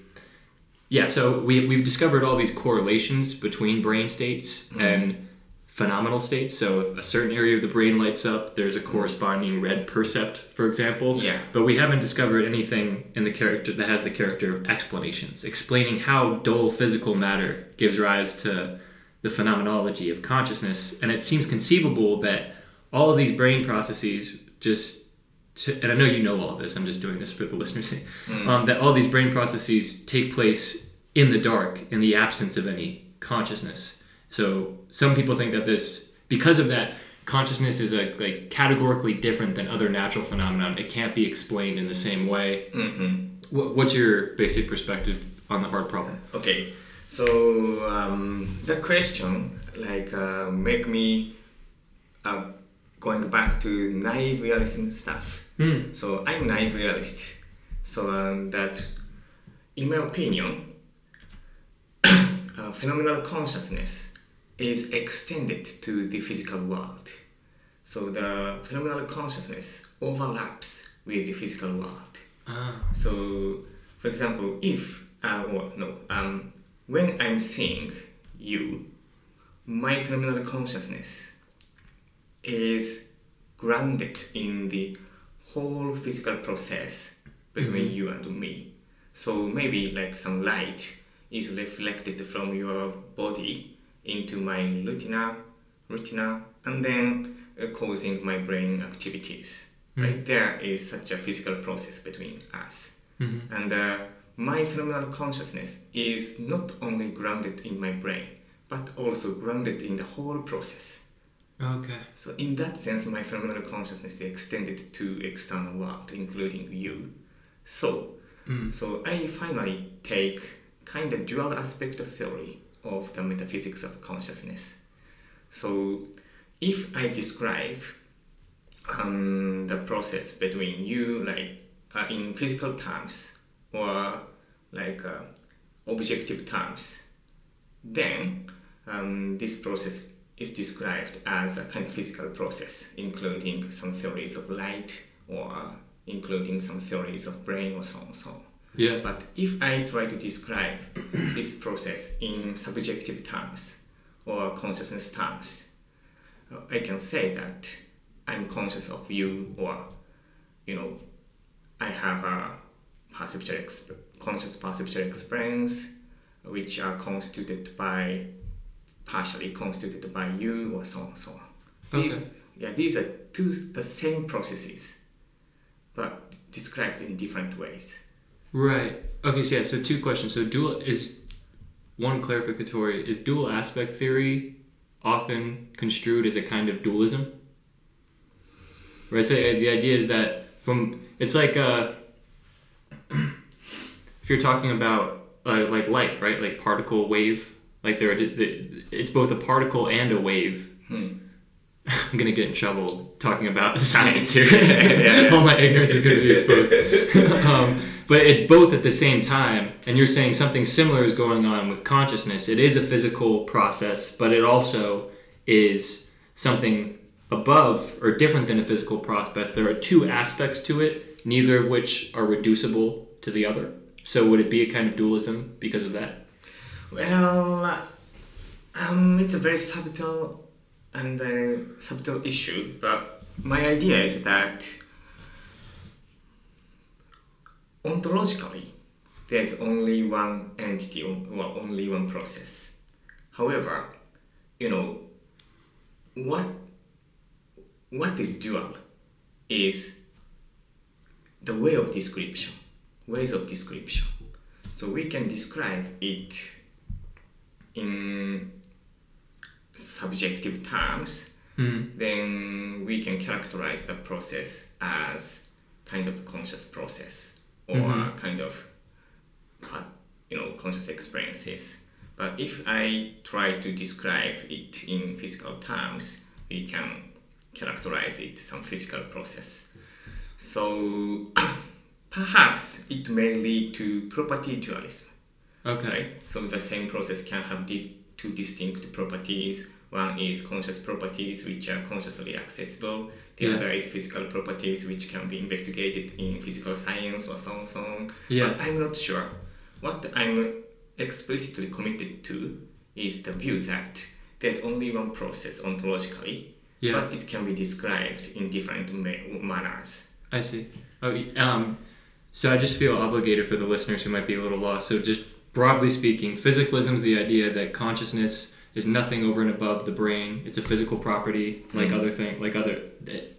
yeah, so we, we've discovered all these correlations between brain states and phenomenal states. So if a certain area of the brain lights up, there's a corresponding red percept, for example. Yeah. But we haven't discovered anything in the character that has the character of explanations, explaining how dull physical matter gives rise to the phenomenology of consciousness. And it seems conceivable that all of these brain processes just to, and I know you know all of this. I'm just doing this for the listeners. Um, that all these brain processes take place in the dark, in the absence of any consciousness. So some people think that this, because of that, consciousness is a, like categorically different than other natural phenomenon. It can't be explained in the same way. Mm-hmm. What, what's your basic perspective on the hard problem? Okay. So um, the question like uh, make me uh, going back to naive realism stuff. Hmm. So I'm naive realist. So um, that, in my opinion, uh, phenomenal consciousness is extended to the physical world. So the phenomenal consciousness overlaps with the physical world. Ah, So, for example, if uh, well, no, um, when I'm seeing you, my phenomenal consciousness is grounded in the whole physical process between you and me. So maybe like some light is reflected from your body into my retina, retina, and then uh, causing my brain activities. Right there is such a physical process between us, and uh, my phenomenal consciousness is not only grounded in my brain, but also grounded in the whole process. okay. So in that sense, my phenomenal consciousness is extended to external world, including you. So, so I finally take kind of dual aspect theory of the metaphysics of consciousness. So, if I describe um, the process between you, like uh, in physical terms or like uh, objective terms, then um, this process is described as a kind of physical process, including some theories of light or including some theories of brain or so on. So, Yeah. But if I try to describe this process in subjective terms or consciousness terms, uh, I can say that I'm conscious of you, or you know, I have a perceptual exp- conscious perceptual experience, which are constituted by partially constituted by you, or so on, so on. These, Okay. yeah, these are two the same processes, but described in different ways. Right. Okay. So yeah. So two questions. So dual is one clarificatory. Is dual aspect theory often construed as a kind of dualism? Right. So the idea is that from it's like uh, if you're talking about uh, like light, right? Like particle wave. Like there, are, it's both a particle and a wave. Hmm. I'm gonna get in trouble talking about science here. Yeah. All my ignorance is gonna be exposed. um, but it's both at the same time, and you're saying something similar is going on with consciousness. It is a physical process, but it also is something above or different than a physical process. There are two aspects to it, neither of which are reducible to the other. So would it be a kind of dualism because of that? Well, um, it's a very subtle and uh, subtle issue, but my idea is that ontologically, there's only one entity or only one process. However, you know, what what is dual is the way of description, ways of description. So we can describe it in subjective terms, Mm. then we can characterize the process as kind of conscious process or Mhm. kind of you know conscious experiences. But if I try to describe it in physical terms, we can characterize it some physical process. So perhaps it may lead to property dualism Okay. right? So the same process can have di- two distinct properties. One is conscious properties, which are consciously accessible. The Yeah. other is physical properties, which can be investigated in physical science or so on, so. Yeah. But I'm not sure. What I'm explicitly committed to is the view that there's only one process ontologically, Yeah. but it can be described in different ma- manners. I see. Oh, um, so I just feel obligated for the listeners who might be a little lost. So just broadly speaking, physicalism is the idea that consciousness is nothing over and above the brain. It's a physical property, like Mhm. other thing, like other.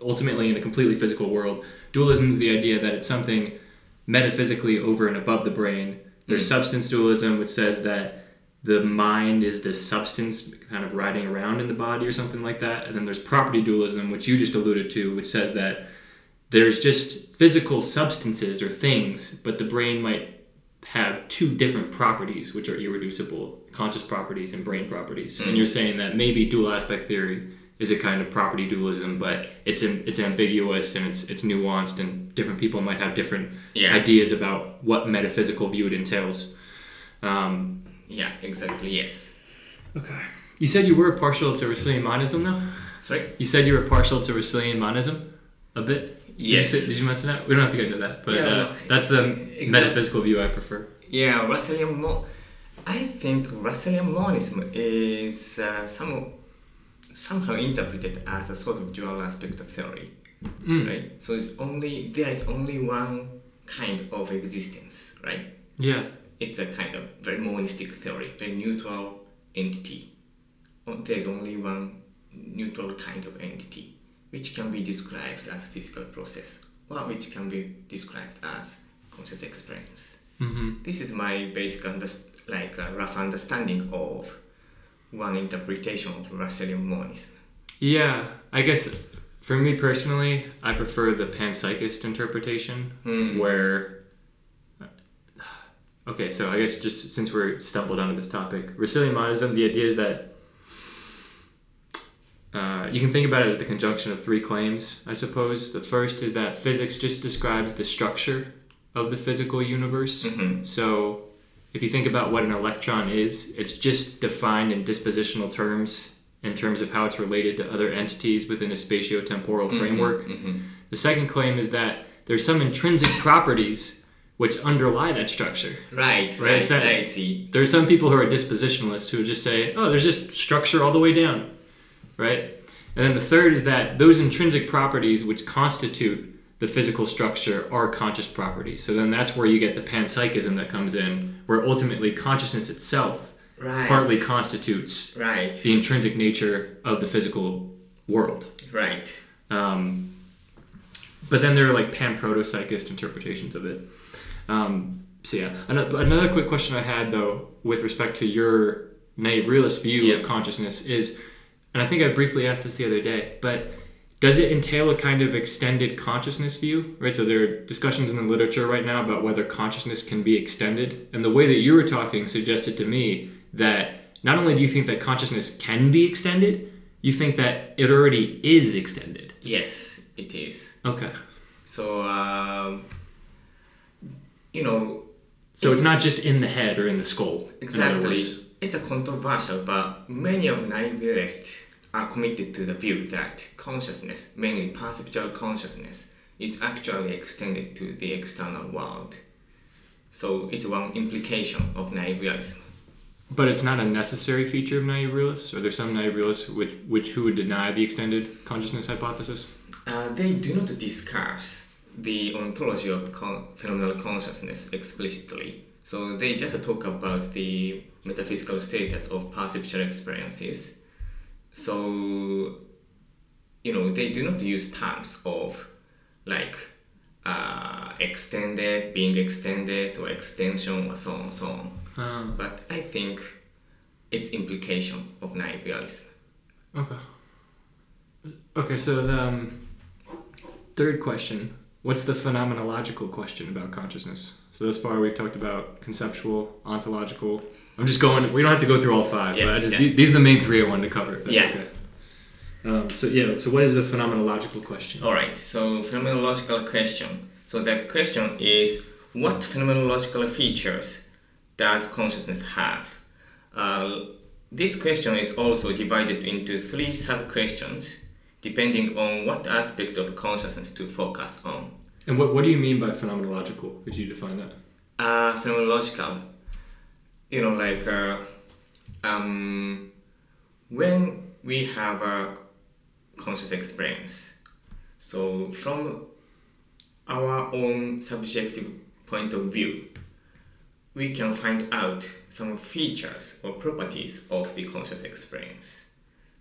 Ultimately, in a completely physical world, dualism is the idea that it's something metaphysically over and above the brain. There's Mm. substance dualism, which says that the mind is this substance kind of riding around in the body or something like that. And then there's property dualism, which you just alluded to, which says that there's just physical substances or things, but the brain might have two different properties which are irreducible conscious properties and brain properties. And Mm. you're saying that maybe dual aspect theory is a kind of property dualism, but it's in, it's ambiguous and it's it's nuanced, and different people might have different Yeah. ideas about what metaphysical view it entails. Um, Yeah, exactly. Yes. okay. You said you were partial to Russellian monism, though. Sorry. You said you were partial to Russellian monism, a bit. Did you Yes. Did you, mention that? We don't have to get into that, but Yeah, uh, that's the exact- metaphysical view I prefer. Yeah, Russellian Mo- I think Russellian monism is uh, some, somehow interpreted as a sort of dual aspect of theory, Mm. right? So it's only there is only one kind of existence, right? Yeah. It's a kind of very monistic theory, very neutral entity. There's only one neutral kind of entity, which can be described as physical process, or which can be described as conscious experience. hmm This is my basic underst- like uh, rough understanding of one interpretation of Russellian monism. Yeah. I guess for me personally, I prefer the panpsychist interpretation, Hmm. where. Okay, so I guess just since we're stumbled onto this topic, Russellian monism, the idea is that uh, you can think about it as the conjunction of three claims, I suppose. The first is that physics just describes the structure of the physical universe. Mhm. So, if you think about what an electron is, it's just defined in dispositional terms, in terms of how it's related to other entities within a spatiotemporal framework. Mhm. The second claim is that there's some intrinsic properties which underlie that structure. Right, Right, right, that- I see. There are some people who are dispositionalists who just say, oh, there's just structure all the way down, right? And then the third is that those intrinsic properties which constitute the physical structure are conscious properties. So then that's where you get the panpsychism that comes in, where ultimately consciousness itself Right. partly constitutes Right, the intrinsic nature of the physical world. right. Um, but then there are like pan proto-psychist interpretations of it. Um, so yeah, another, another quick question I had though, with respect to your naive realist view Yeah. of consciousness is, and I think I briefly asked this the other day, but does it entail a kind of extended consciousness view? Right. So there are discussions in the literature right now about whether consciousness can be extended, and the way that you were talking suggested to me that not only do you think that consciousness can be extended, you think that it already is extended. Yes, it is. Okay. So, um, you know, So it's not just in the head or in the skull. exactly, it's a controversial, but many of naive realists are committed to the view that consciousness, mainly perceptual consciousness, is actually extended to the external world. So it's one implication of naive realism. But it's not a necessary feature of naive realists. Are there some naive realists which, which who would deny the extended consciousness hypothesis? Uh, they do not discuss the ontology of con- phenomenal consciousness explicitly. So they just talk about the metaphysical status of perceptual experiences. So, you know, they do not use terms of like uh, extended, being extended, or extension, or so on, so on. Um, But I think it's implication of naive realism. okay. Okay, so the um, third question what's the phenomenological question about consciousness? So thus far we've talked about conceptual, ontological. I'm just going, we don't have to go through all five, Yeah, but I just, yeah. these are the main three I wanted to cover. That's Yeah. okay. Um, so, yeah, so what is the phenomenological question? All right, so phenomenological question. So the question is what phenomenological features does consciousness have? Uh, this question is also divided into three sub questions depending on what aspect of consciousness to focus on. And what, what do you mean by phenomenological? Could you define that? Uh, phenomenological, you know, like uh, um, when we have a conscious experience, so from our own subjective point of view, we can find out some features or properties of the conscious experience.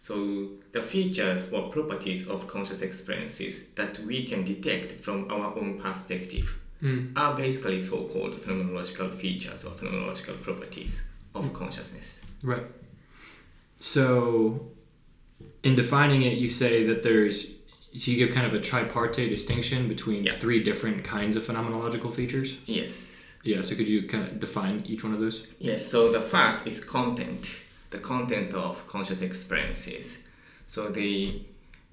So the features or properties of conscious experiences that we can detect from our own perspective hmm. are basically so-called phenomenological features or phenomenological properties of consciousness. Right. So, in defining it, you say that there's, so you give kind of a tripartite distinction between Yeah. three different kinds of phenomenological features? Yes. Yeah, so could you kind of define each one of those? Yes, so the first is content, the content of conscious experiences. So the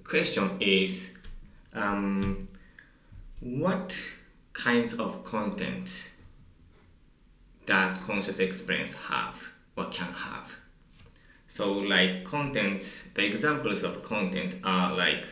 question is um, what kinds of content does conscious experience have or can have? So, like content, the examples of content are like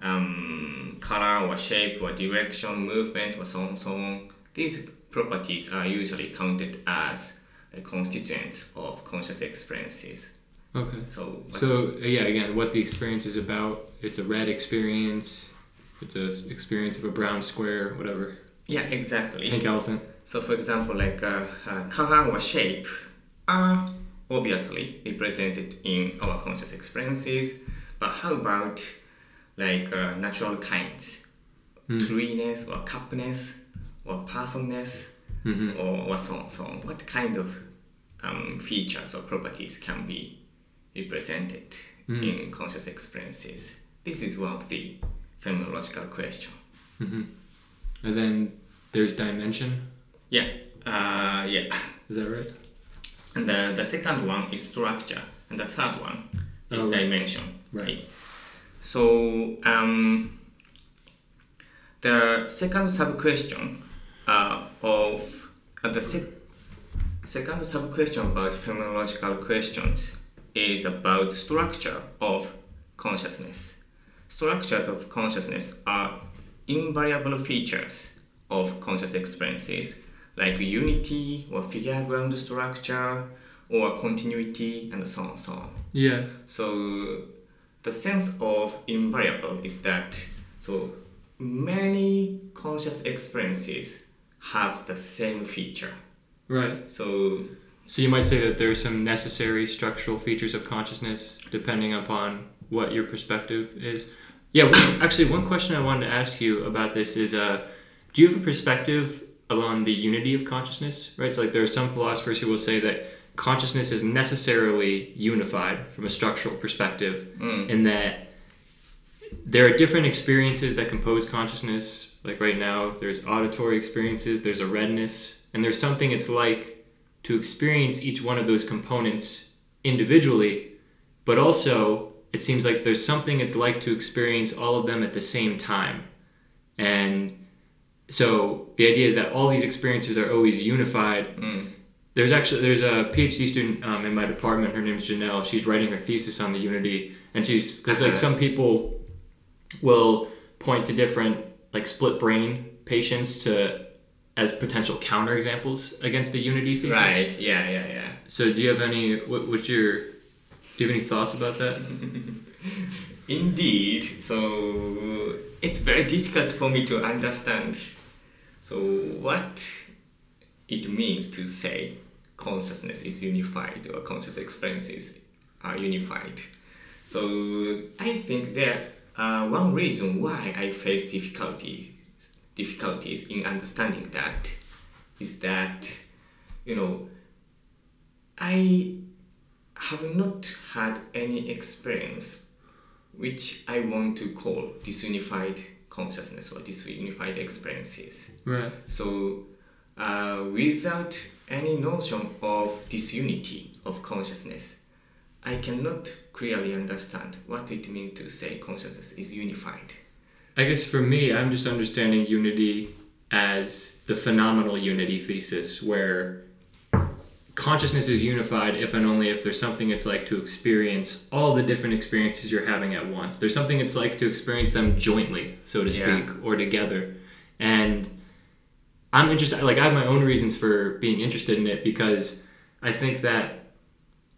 um, color or shape or direction, movement, or so on, so on. These properties are usually counted as a constituents of conscious experiences. Okay. So, So, uh, yeah, again, what the experience is about. It's a red experience, it's a experience of a brown square, whatever. yeah, exactly. Pink elephant. So, for example, like uh, uh, color or shape are obviously represented in our conscious experiences, but how about like uh, natural kinds, treeiness or cupness or personness or, or so on, so on? What kind of um, features or properties can be represented in conscious experiences? This is one of the phenomenological questions. And then there's dimension. Yeah, uh, yeah. Is that right? And the, the second one is structure, and the third one is Oh, right. dimension. Right. So um, the second sub question uh, of uh, the sec- second sub question about phenomenological questions is about structure of consciousness. Structures of consciousness are invariable features of conscious experiences, like unity or figure ground structure or continuity and so on so on. Yeah. So the sense of invariable is that so many conscious experiences have the same feature. Right. So So you might say that there are some necessary structural features of consciousness depending upon what your perspective is. Yeah, actually, one question I wanted to ask you about this is uh, do you have a perspective on the unity of consciousness? Right? So, like, there are some philosophers who will say that consciousness is necessarily unified from a structural perspective, in that there are different experiences that compose consciousness. Like, right now, there's auditory experiences, there's a redness, and there's something it's like to experience each one of those components individually, but also it seems like there's something it's like to experience all of them at the same time. And so the idea is that all these experiences are always unified. There's actually there's a PhD student um, in my department. Her name's Janelle. She's writing her thesis on the unity, and she's because like some people will point to different like split brain patients to as potential counterexamples against the unity thesis. right, yeah, yeah, yeah. So do you have any? What, what's your? Do you have any thoughts about that? Indeed. So it's very difficult for me to understand. So what it means to say consciousness is unified or conscious experiences are unified. So I think there uh, one reason why I face difficulties difficulties in understanding that is that you know I have not had any experience which I want to call disunified consciousness or disunified experiences. Right. So, uh, without any notion of disunity of consciousness, I cannot clearly understand what it means to say consciousness is unified. I guess for me, I'm just understanding unity as the phenomenal unity thesis, where consciousness is unified if and only if there's something it's like to experience all the different experiences you're having at once. There's something it's like to experience them jointly, so to Yeah. speak, or together. And I'm interested, like, I have my own reasons for being interested in it because I think that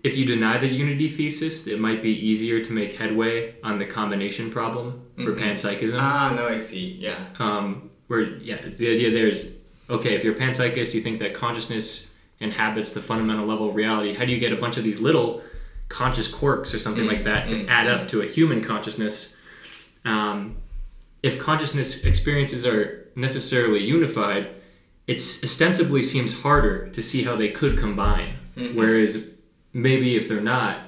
if you deny the unity thesis, it might be easier to make headway on the combination problem for panpsychism Ah, now I see. Yeah. um, where yeah, the idea there is okay. If you're panpsychist, you think that consciousness inhabits the fundamental level of reality. How do you get a bunch of these little conscious quirks or something like that to add up to a human consciousness? Um, if consciousness experiences are necessarily unified, it ostensibly seems harder to see how they could combine. Whereas maybe if they're not,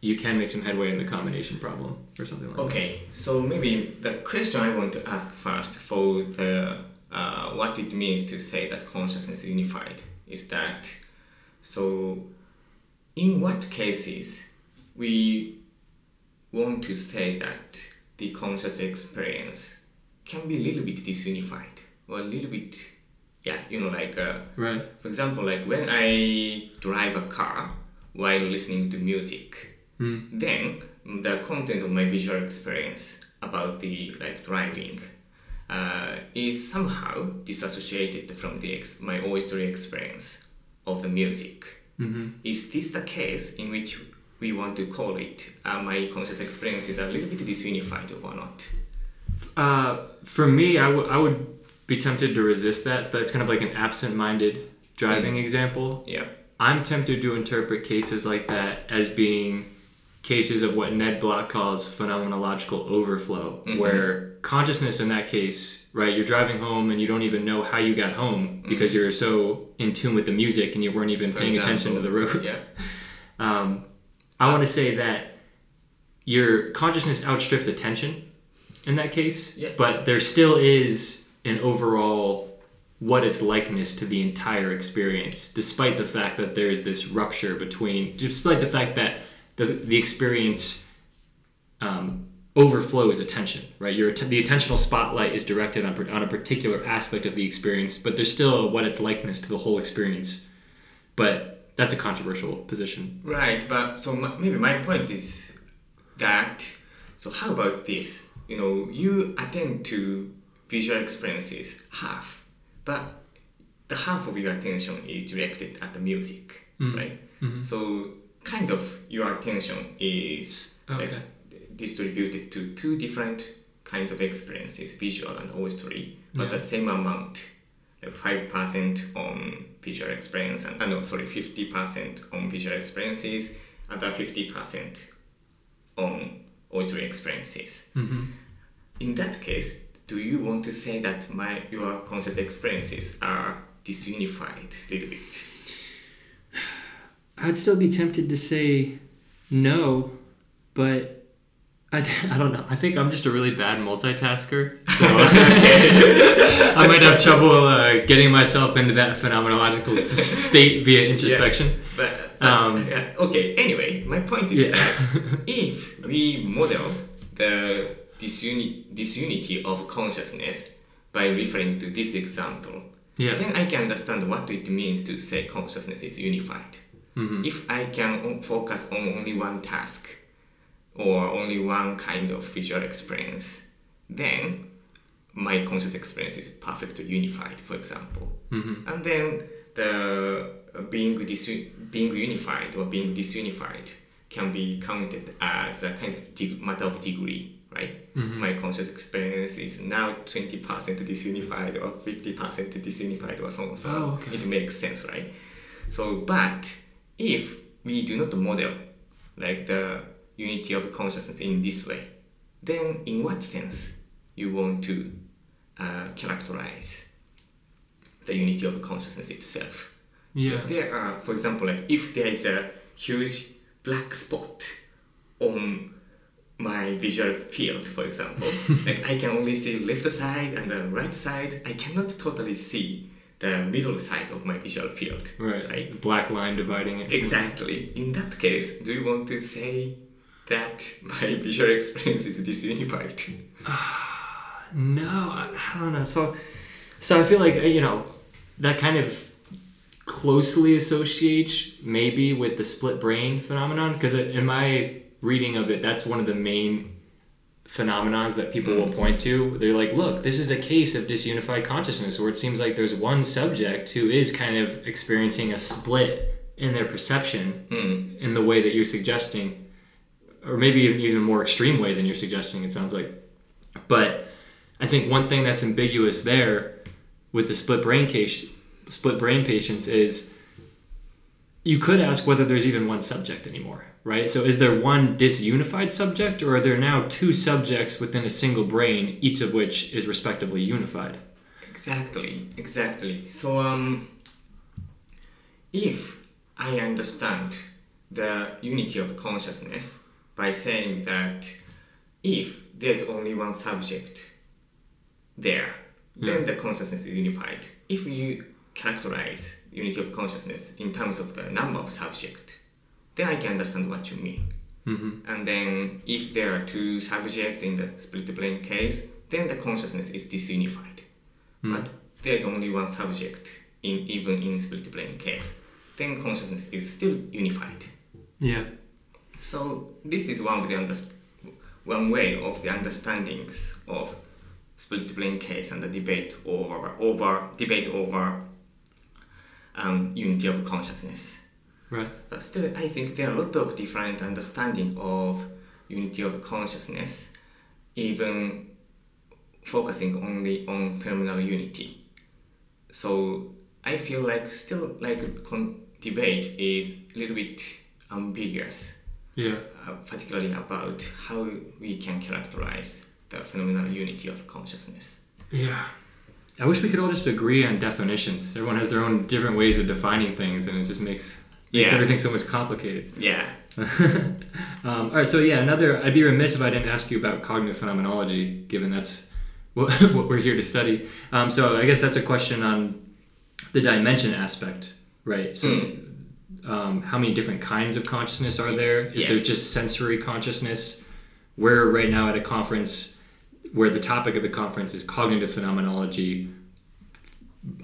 you can make some headway in the combination problem or something like that. Okay, so maybe the question I want to ask first for the uh, what it means to say that consciousness is unified is that so in what cases we want to say that the conscious experience can be a little bit disunified or a little bit yeah you know like uh, Right. for example like when I drive a car while listening to music then the content of my visual experience about the like driving uh, is somehow disassociated from the ex- my auditory experience of the music. Is this the case in which we want to call it uh, my conscious experience is a little bit disunified or not? Uh, for me, I would- I would be tempted to resist that. So that's kind of like an absent-minded driving example. Yeah. I'm tempted to interpret cases like that as being cases of what Ned Block calls phenomenological overflow, where consciousness in that case, right, you're driving home and you don't even know how you got home because you're so in tune with the music and you weren't even For paying attention to the road. Yeah. Um, I want to say that your consciousness outstrips attention in that case, Yeah. but there still is an overall what its likeness to the entire experience, despite the fact that there's this rupture between, despite the fact that the, the experience um, overflows attention, right? Your the attentional spotlight is directed on, on a particular aspect of the experience, but there's still what its likeness to the whole experience. But that's a controversial position. Right, but so my, maybe my point is that so how about this? You know, you attend to visual experiences half, but the half of your attention is directed at the music, Mm. right? Mhm. So kind of your attention is like distributed to two different kinds of experiences, visual and auditory, but Yeah. the same amount, like five percent on visual experience, and uh, no, sorry, fifty percent on visual experiences, other fifty percent on auditory experiences. Mhm. In that case, do you want to say that my your conscious experiences are disunified a little bit? I'd still be tempted to say no, but I, I don't know. I think I'm just a really bad multitasker. So I might have trouble uh, getting myself into that phenomenological state via introspection. But Um, yeah, okay. Anyway, my point is Yeah. that if we model the disuni- disunity of consciousness by referring to this example, Yeah. then I can understand what it means to say consciousness is unified. Mhm. If I can focus on only one task or only one kind of visual experience, then my conscious experience is perfectly unified, for example. Mhm. And then the being disu- being unified or being disunified can be counted as a kind of de- matter of degree, right? Mhm. My conscious experience is now 20% disunified or 50% disunified or so on. So Oh, okay. it makes sense, right? So, but if we do not model like the unity of consciousness in this way, then in what sense you want to uh, characterize the unity of consciousness itself? Yeah. There are, for example, like if there is a huge black spot on my visual field, for example, like I can only see left side and the right side. I cannot totally see the middle side of my visual field. Right. Right. Black line dividing it. Exactly. In that case, do you want to say that my visual experience is disunified? No, I, I don't know. So, so I feel like uh, you know that kind of closely associates maybe with the split brain phenomenon because in my reading of it, that's one of the main phenomenons that people will point to. They're like, look, this is a case of disunified consciousness where it seems like there's one subject who is kind of experiencing a split in their perception Hmm. in the way that you're suggesting, or maybe even even more extreme way than you're suggesting. It sounds like, but I think one thing that's ambiguous there with the split brain case, split brain patients is you could ask whether there's even one subject anymore, right? So is there one disunified subject, or are there now two subjects within a single brain, each of which is respectively unified? Exactly, exactly. So, um, if I understand the unity of consciousness by saying that if there's only one subject there, then the consciousness is unified. If you characterize unity of consciousness in terms of the number of subject, then I can understand what you mean. Mm-hmm. And then if there are two subjects in the split brain case, then the consciousness is disunified. But there's only one subject in even in split brain case, then consciousness is still unified. Yeah. So this is one of the underst- one way of the understandings of split brain case and the debate over over debate over um, unity of consciousness. Right. But still, I think there are a lot of different understanding of unity of consciousness, even focusing only on phenomenal unity. So I feel like still like con- debate is a little bit ambiguous, Yeah. uh, particularly about how we can characterize the phenomenal unity of consciousness. Yeah. I wish we could all just agree on definitions. Everyone has their own different ways of defining things, and it just makes makes Yeah. everything so much complicated. Yeah. um, all right, so yeah, another. I'd be remiss if I didn't ask you about cognitive phenomenology, given that's what, what we're here to study. Um, so I guess that's a question on the dimension aspect, right? So, um, how many different kinds of consciousness are there? Is there just sensory consciousness? We're right now at a conference where the topic of the conference is cognitive phenomenology.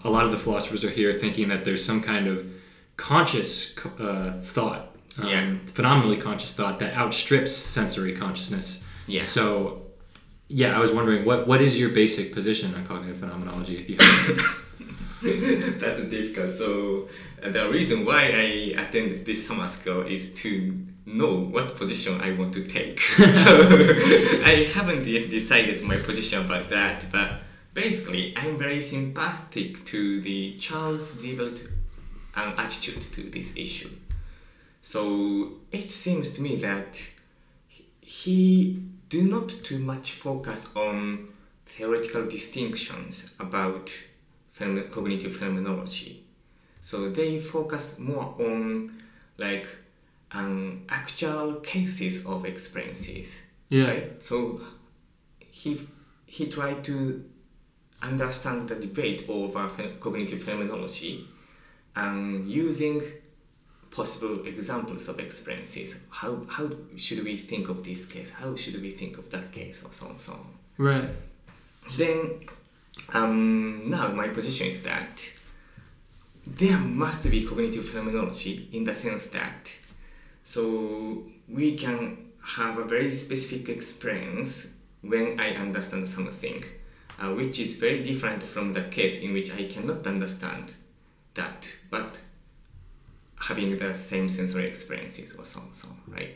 A lot of the philosophers are here thinking that there's some kind of conscious uh, thought, um, Yeah. phenomenally conscious thought that outstrips sensory consciousness. Yeah. So, yeah, I was wondering what what is your basic position on cognitive phenomenology if you have That's difficult. So uh, the reason why I attended this summer school is to know what position I want to take. so I haven't yet decided my position about that, but basically I'm very sympathetic to the Charles Siewert um, attitude to this issue. So it seems to me that he do not too much focus on theoretical distinctions about phenom- cognitive phenomenology. So they focus more on like um, actual cases of experiences. Yeah. Right? So he he tried to understand the debate over phen- cognitive phenomenology and using possible examples of experiences. How how should we think of this case? How should we think of that case, or so on so on. Right. Then um, now my position is that there must be cognitive phenomenology in the sense that so we can have a very specific experience when I understand something, uh, which is very different from the case in which I cannot understand that, but having the same sensory experiences or so on, so right?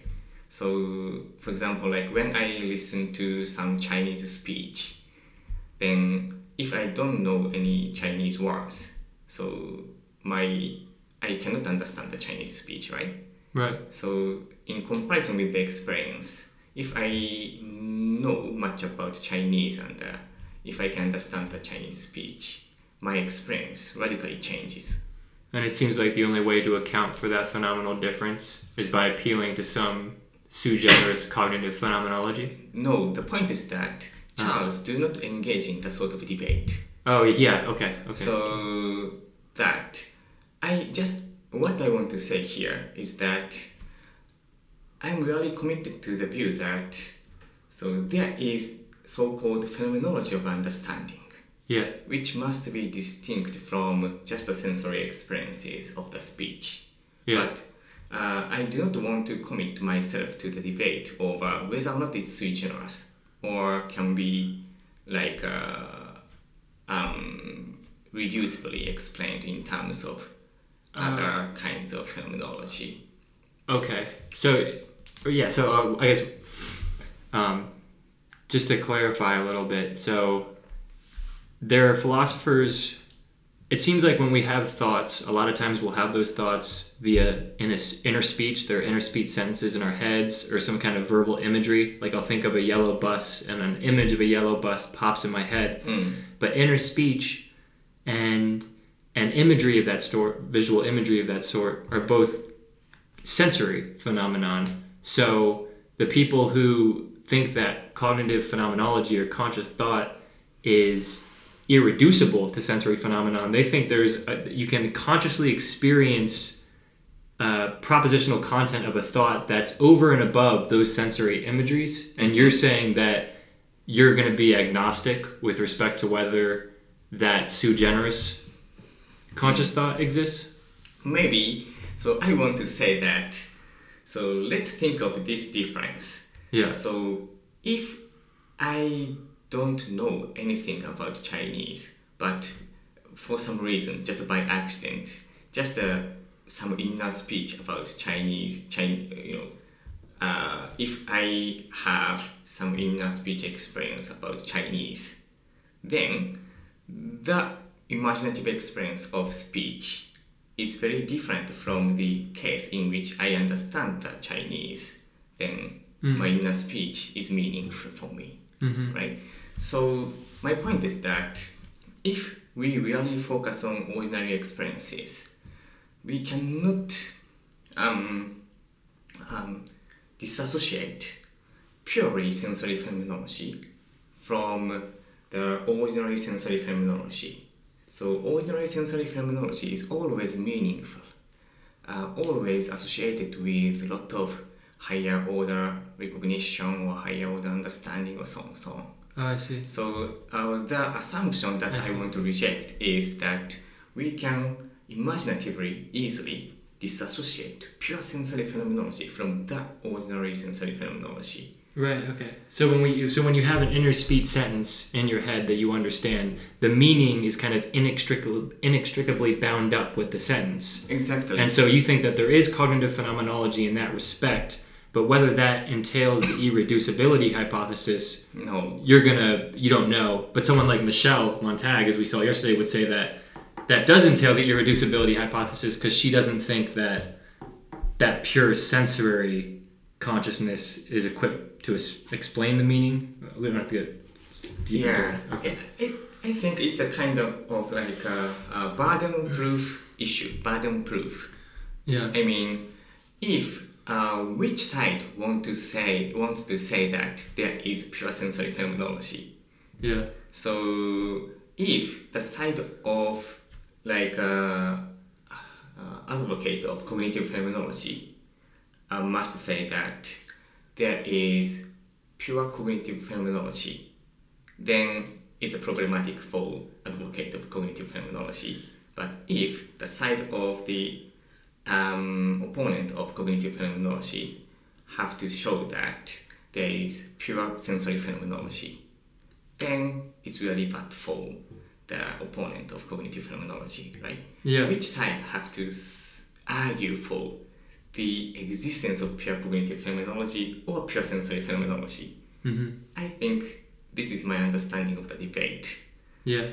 So, for example, like when I listen to some Chinese speech, then if I don't know any Chinese words, so my I cannot understand the Chinese speech, right? Right. So in comparison with the experience, if I know much about Chinese and uh, if I can understand the Chinese speech, my experience radically changes. And it seems like the only way to account for that phenomenal difference is by appealing to some sui generis cognitive phenomenology. No, the point is that uh-huh. Charles do not engage in that sort of debate. Oh yeah, okay, okay. So that I just what I want to say here is that I'm really committed to the view that so there is so-called phenomenology of understanding, yeah. which must be distinct from just the sensory experiences of the speech. Yeah. But uh, I do not want to commit myself to the debate over whether or not it's sui generis or can be like uh, um, reducibly explained in terms of other kinds of phenomenology. Okay. So, yeah. So uh, I guess, um, just to clarify a little bit. So, there are philosophers. It seems like when we have thoughts, a lot of times we'll have those thoughts via in this inner speech. There are inner speech sentences in our heads, or some kind of verbal imagery. Like I'll think of a yellow bus, and an image of a yellow bus pops in my head. Hmm. But inner speech and and imagery of that sort, visual imagery of that sort, are both sensory phenomenon. So the people who think that cognitive phenomenology or conscious thought is irreducible to sensory phenomenon, they think there's a, you can consciously experience uh, propositional content of a thought that's over and above those sensory imageries, and you're saying that you're going to be agnostic with respect to whether that sui generis conscious thought exists. Maybe. So I want to say that. So let's think of this difference. Yeah. So if I don't know anything about Chinese, but for some reason, just by accident, just uh, some inner speech about Chinese, Chin, you know, uh, if I have some inner speech experience about Chinese, then the imaginative experience of speech is very different from the case in which I understand the Chinese. Then my inner speech is meaningful for me, right? So my point is that if we really focus on ordinary experiences, we cannot um, um, disassociate purely sensory phenomenology from the ordinary sensory phenomenology. So ordinary sensory phenomenology is always meaningful, uh, always associated with a lot of higher order recognition or higher order understanding or so on so on. Oh, I see. So uh, the assumption that I, want to reject is that we can imaginatively easily disassociate pure sensory phenomenology from the ordinary sensory phenomenology. Right. Okay. So when we so when you have an inner speech sentence in your head that you understand, the meaning is kind of inextricably inextricably bound up with the sentence. Exactly. And so you think that there is cognitive phenomenology in that respect, but whether that entails the irreducibility hypothesis, no. you're gonna you don't know. But someone like Michelle Montague, as we saw yesterday, would say that that does entail the irreducibility hypothesis because she doesn't think that that pure sensory consciousness is equipped to es- explain the meaning. We don't have to get deep. Yeah. Okay. it, I think it's a kind of, of like a, a burden proof issue. Burden proof. Yeah. I mean, if uh, which side want to say wants to say that there is pure sensory phenomenology. Yeah. So if the side of like uh, uh, advocate of cognitive phenomenology uh, must say that there is pure cognitive phenomenology, then it's a problematic for advocate of cognitive phenomenology. But if the side of the um, opponent of cognitive phenomenology have to show that there is pure sensory phenomenology, then it's really bad for the opponent of cognitive phenomenology, right? Yeah. Which side have to argue for the existence of pure cognitive phenomenology or pure sensory phenomenology? hmm I think this is my understanding of the debate. Yeah.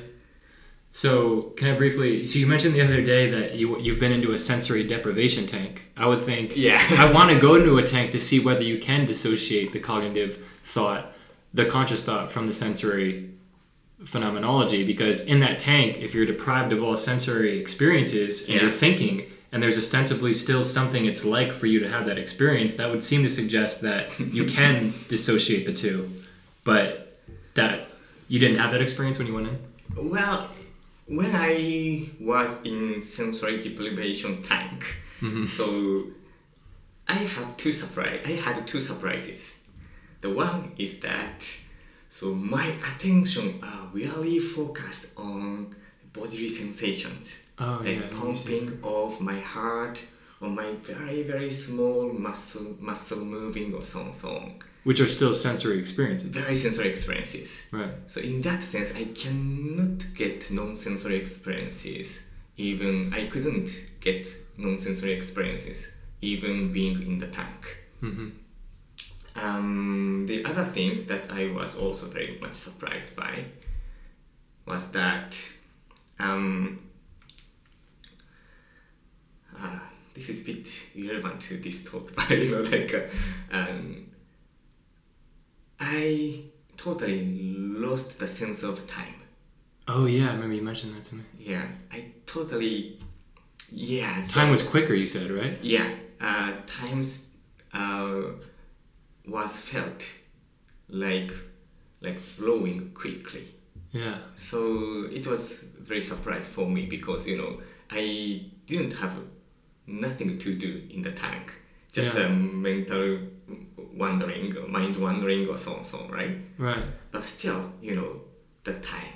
So can I briefly? So you mentioned the other day that you you've been into a sensory deprivation tank. I would think. Yeah. I want to go into a tank to see whether you can dissociate the cognitive thought, the conscious thought, from the sensory phenomenology. Because in that tank, if you're deprived of all sensory experiences and you're thinking, and there's ostensibly still something it's like for you to have that experience, that would seem to suggest that you can dissociate the two, but that you didn't have that experience when you went in. Well, when I was in sensory deprivation tank, mm-hmm. so I have two surprise. I had two surprises. The one is that so my attention are really focused on bodily sensations, Oh, like yeah, pumping of my heart or my very very small muscle muscle moving or so on so on. Which are still sensory experiences. Very sensory experiences. Right. So in that sense, I cannot get non-sensory experiences. Even I couldn't get non-sensory experiences, even being in the tank. hmm Um, the other thing that I was also very much surprised by was that um, uh, this is a bit irrelevant to this talk, but you know, like uh, um, I totally lost the sense of time. Oh yeah, I remember you mentioned that to me. Yeah, I totally, yeah. so- Time was quicker, you said, right? yeah, uh, times uh, was felt like like flowing quickly. Yeah. So it was very surprise for me because you know I didn't have nothing to do in the tank, just Yeah. a mental wandering, or mind wandering, or so on, so on, right? Right. But still, you know, the time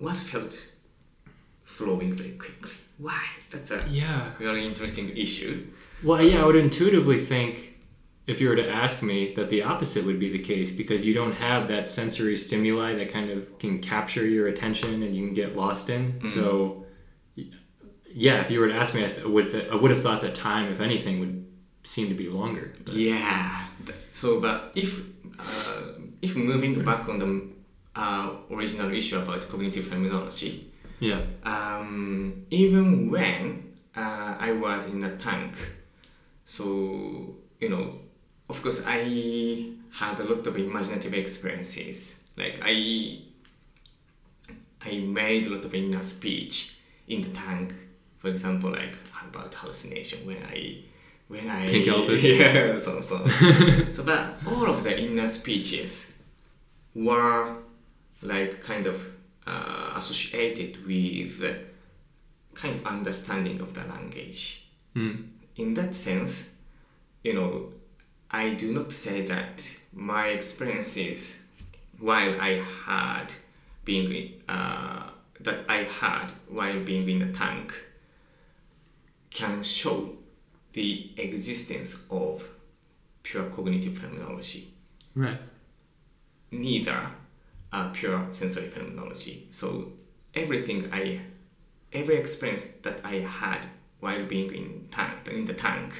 was felt flowing very quickly. Why? That's a Yeah. really interesting issue. Well, yeah, I would intuitively think, if you were to ask me, that the opposite would be the case because you don't have that sensory stimuli that kind of can capture your attention and you can get lost in. Mm-hmm. So, yeah, if you were to ask me, I, th- would th- I would have thought that time, if anything, would seem to be longer. But- Yeah. So, but if uh, if moving back on the uh, original issue about cognitive phenomenology, Yeah. um, even when uh, I was in the tank, so you know, of course, I had a lot of imaginative experiences. Like I, I made a lot of inner speech in the tank. For example, like about hallucination when I, when I Pink elephant. yeah, so so. so, but all of the inner speeches were like kind of uh, associated with kind of understanding of the language. Mm. In that sense, you know, I do not say that my experiences while I had being uh, that I had while being in the tank can show the existence of pure cognitive phenomenology, Right. neither a pure sensory phenomenology. So everything I, every experience that I had while being in tank in the tank,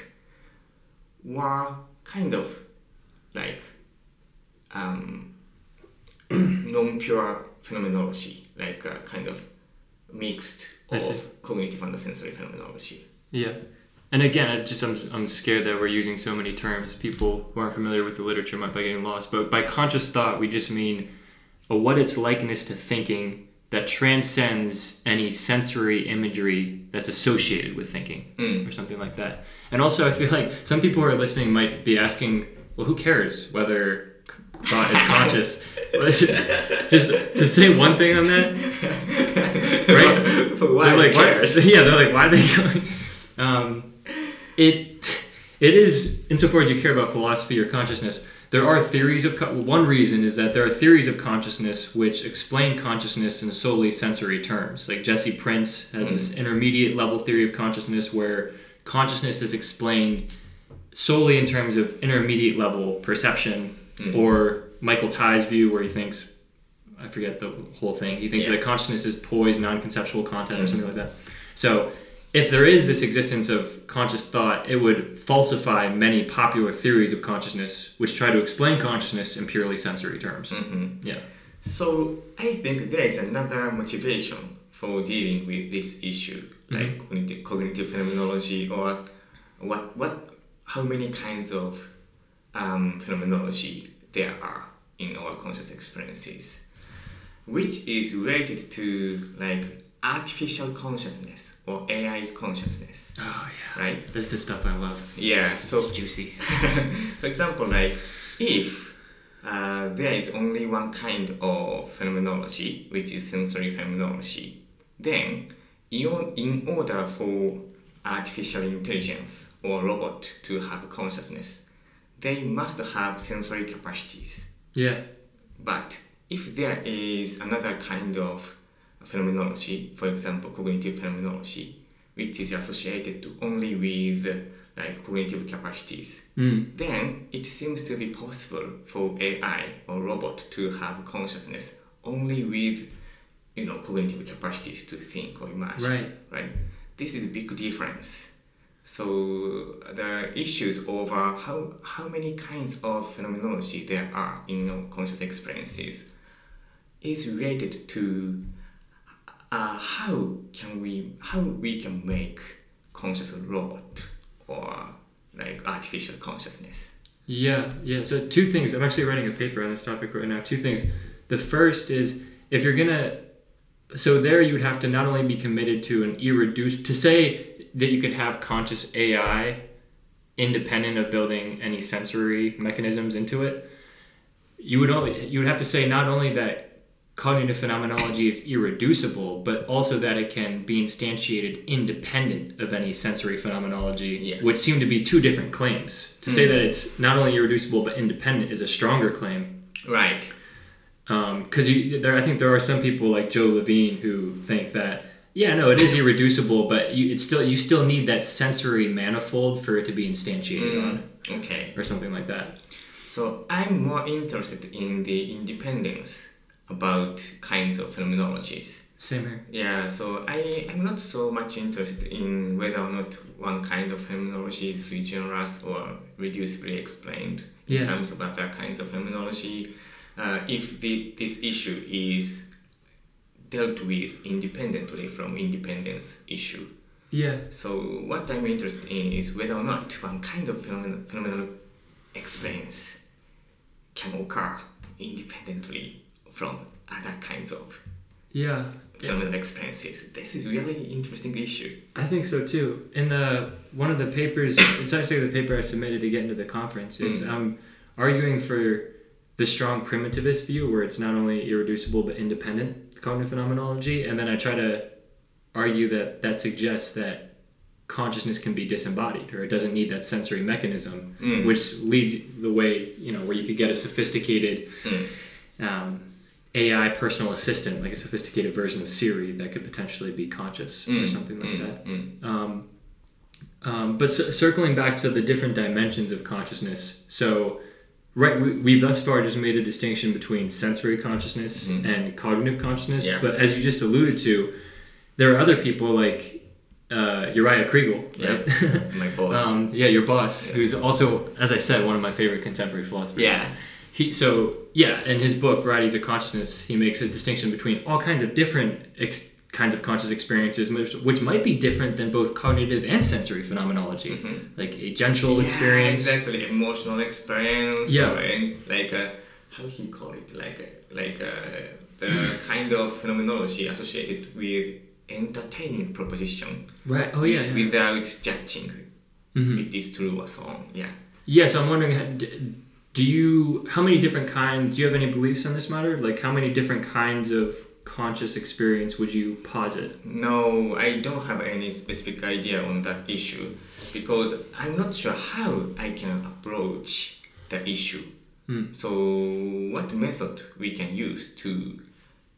were kind of like um, non-pure phenomenology, like a kind of mixed of cognitive and sensory phenomenology. Yeah. And again, I just I'm, I'm scared that we're using so many terms. People who aren't familiar with the literature might be getting lost. But by conscious thought, we just mean a what its likeness to thinking that transcends any sensory imagery that's associated with thinking Mm. or something like that. And also, I feel like some people who are listening might be asking, well, who cares whether thought is conscious? just to say one thing on that, right? Why They're like, why- cares? Yeah, they're like, why are they going? Um, it it is insofar as you care about philosophy or consciousness. There are theories of co- one reason is that there are theories of consciousness which explain consciousness in solely sensory terms. Like Jesse Prinz has mm-hmm. this intermediate level theory of consciousness where consciousness is explained solely in terms of intermediate level perception, mm-hmm. or Michael Tye's view where he thinks I forget the whole thing. He thinks Yeah. that consciousness is poised, non-conceptual content, or mm-hmm. something like that. So, if there is this existence of conscious thought, it would falsify many popular theories of consciousness, which try to explain consciousness in purely sensory terms. Mhm. Yeah. So I think there is another motivation for dealing with this issue, like cognitive, cognitive phenomenology, or what what how many kinds of um, phenomenology there are in our conscious experiences, which is related to like artificial consciousness or AI's consciousness, Oh yeah. right? That's the stuff I love. Yeah. So it's juicy. for example, like if uh, there is only one kind of phenomenology, which is sensory phenomenology, then in, in order for artificial intelligence or robot to have consciousness, they must have sensory capacities. Yeah. But if there is another kind of phenomenology, for example, cognitive phenomenology, which is associated to only with like cognitive capacities, Mm. then it seems to be possible for AI or robot to have consciousness only with you know cognitive capacities to think or imagine. Right. Right. This is a big difference. So the issues over how how many kinds of phenomenology there are in our conscious experiences is related to uh, how can we how we can make conscious robot or like artificial consciousness. Yeah, yeah. So two things. I'm actually writing a paper on this topic right now. Two things. The first is if you're gonna, so there you would have to not only be committed to an irreducible to say that you could have conscious AI independent of building any sensory mechanisms into it. You would only you would have to say not only that cognitive phenomenology is irreducible, but also that it can be instantiated independent of any sensory phenomenology, Yes. which seem to be two different claims. To say hmm. that it's not only irreducible but independent is a stronger claim. Right. Um, because you there, I think there are some people like Joe Levine who think that yeah, no, it is irreducible, but you it's still you still need that sensory manifold for it to be instantiated hmm. on, Okay. or something like that. So I'm more interested in the independence about kinds of phenomenologies. Same here. Yeah, so I, I'm not so much interested in whether or not one kind of phenomenology is sui generis or reducibly explained Yeah. in terms of other kinds of phenomenology. Uh, if the, this issue is dealt with independently from independence issue. Yeah. So what I'm interested in is whether or not one kind of phenomenal, phenomenal experience can occur independently from other kinds of Yeah. phenomenal experiences. This is really interesting issue. I think so too. In the one of the papers, it's actually the paper I submitted to get into the conference. It's Mm. um, arguing for the strong primitivist view, where it's not only irreducible but independent cognitive phenomenology, and then I try to argue that that suggests that consciousness can be disembodied, or it doesn't need that sensory mechanism, Mm. which leads the way you know where you could get a sophisticated Mm. um, AI personal assistant, like a sophisticated version of Siri that could potentially be conscious or Mm, something like mm, that. mm. Um, Um, but c- circling back to the different dimensions of consciousness, so right, we, we've thus far just made a distinction between sensory consciousness Mhm. and cognitive consciousness. Yeah. But as you just alluded to, there are other people like uh, Uriah Kriegel, right? My boss. um, yeah, your boss, Yeah. who's also, as I said, one of my favorite contemporary philosophers. yeah. He so yeah, in his book Varieties of Consciousness, he makes a distinction between all kinds of different ex- kinds of conscious experiences, which, which might be different than both cognitive and sensory phenomenology, Mhm. like agential Yeah, experience. Exactly, emotional experience. Yeah. like uh, how he call it? Like uh, like uh, the kind of phenomenology associated with entertaining proposition Right. Oh yeah. yeah. without judging Mhm. it is true or so on. Yeah. Yes, I'm wondering. Do you? How many different kinds? Do you have any beliefs on this matter? Like, how many different kinds of conscious experience would you posit? No, I don't have any specific idea on that issue because I'm not sure how I can approach the issue. Hmm. So, what method we can use to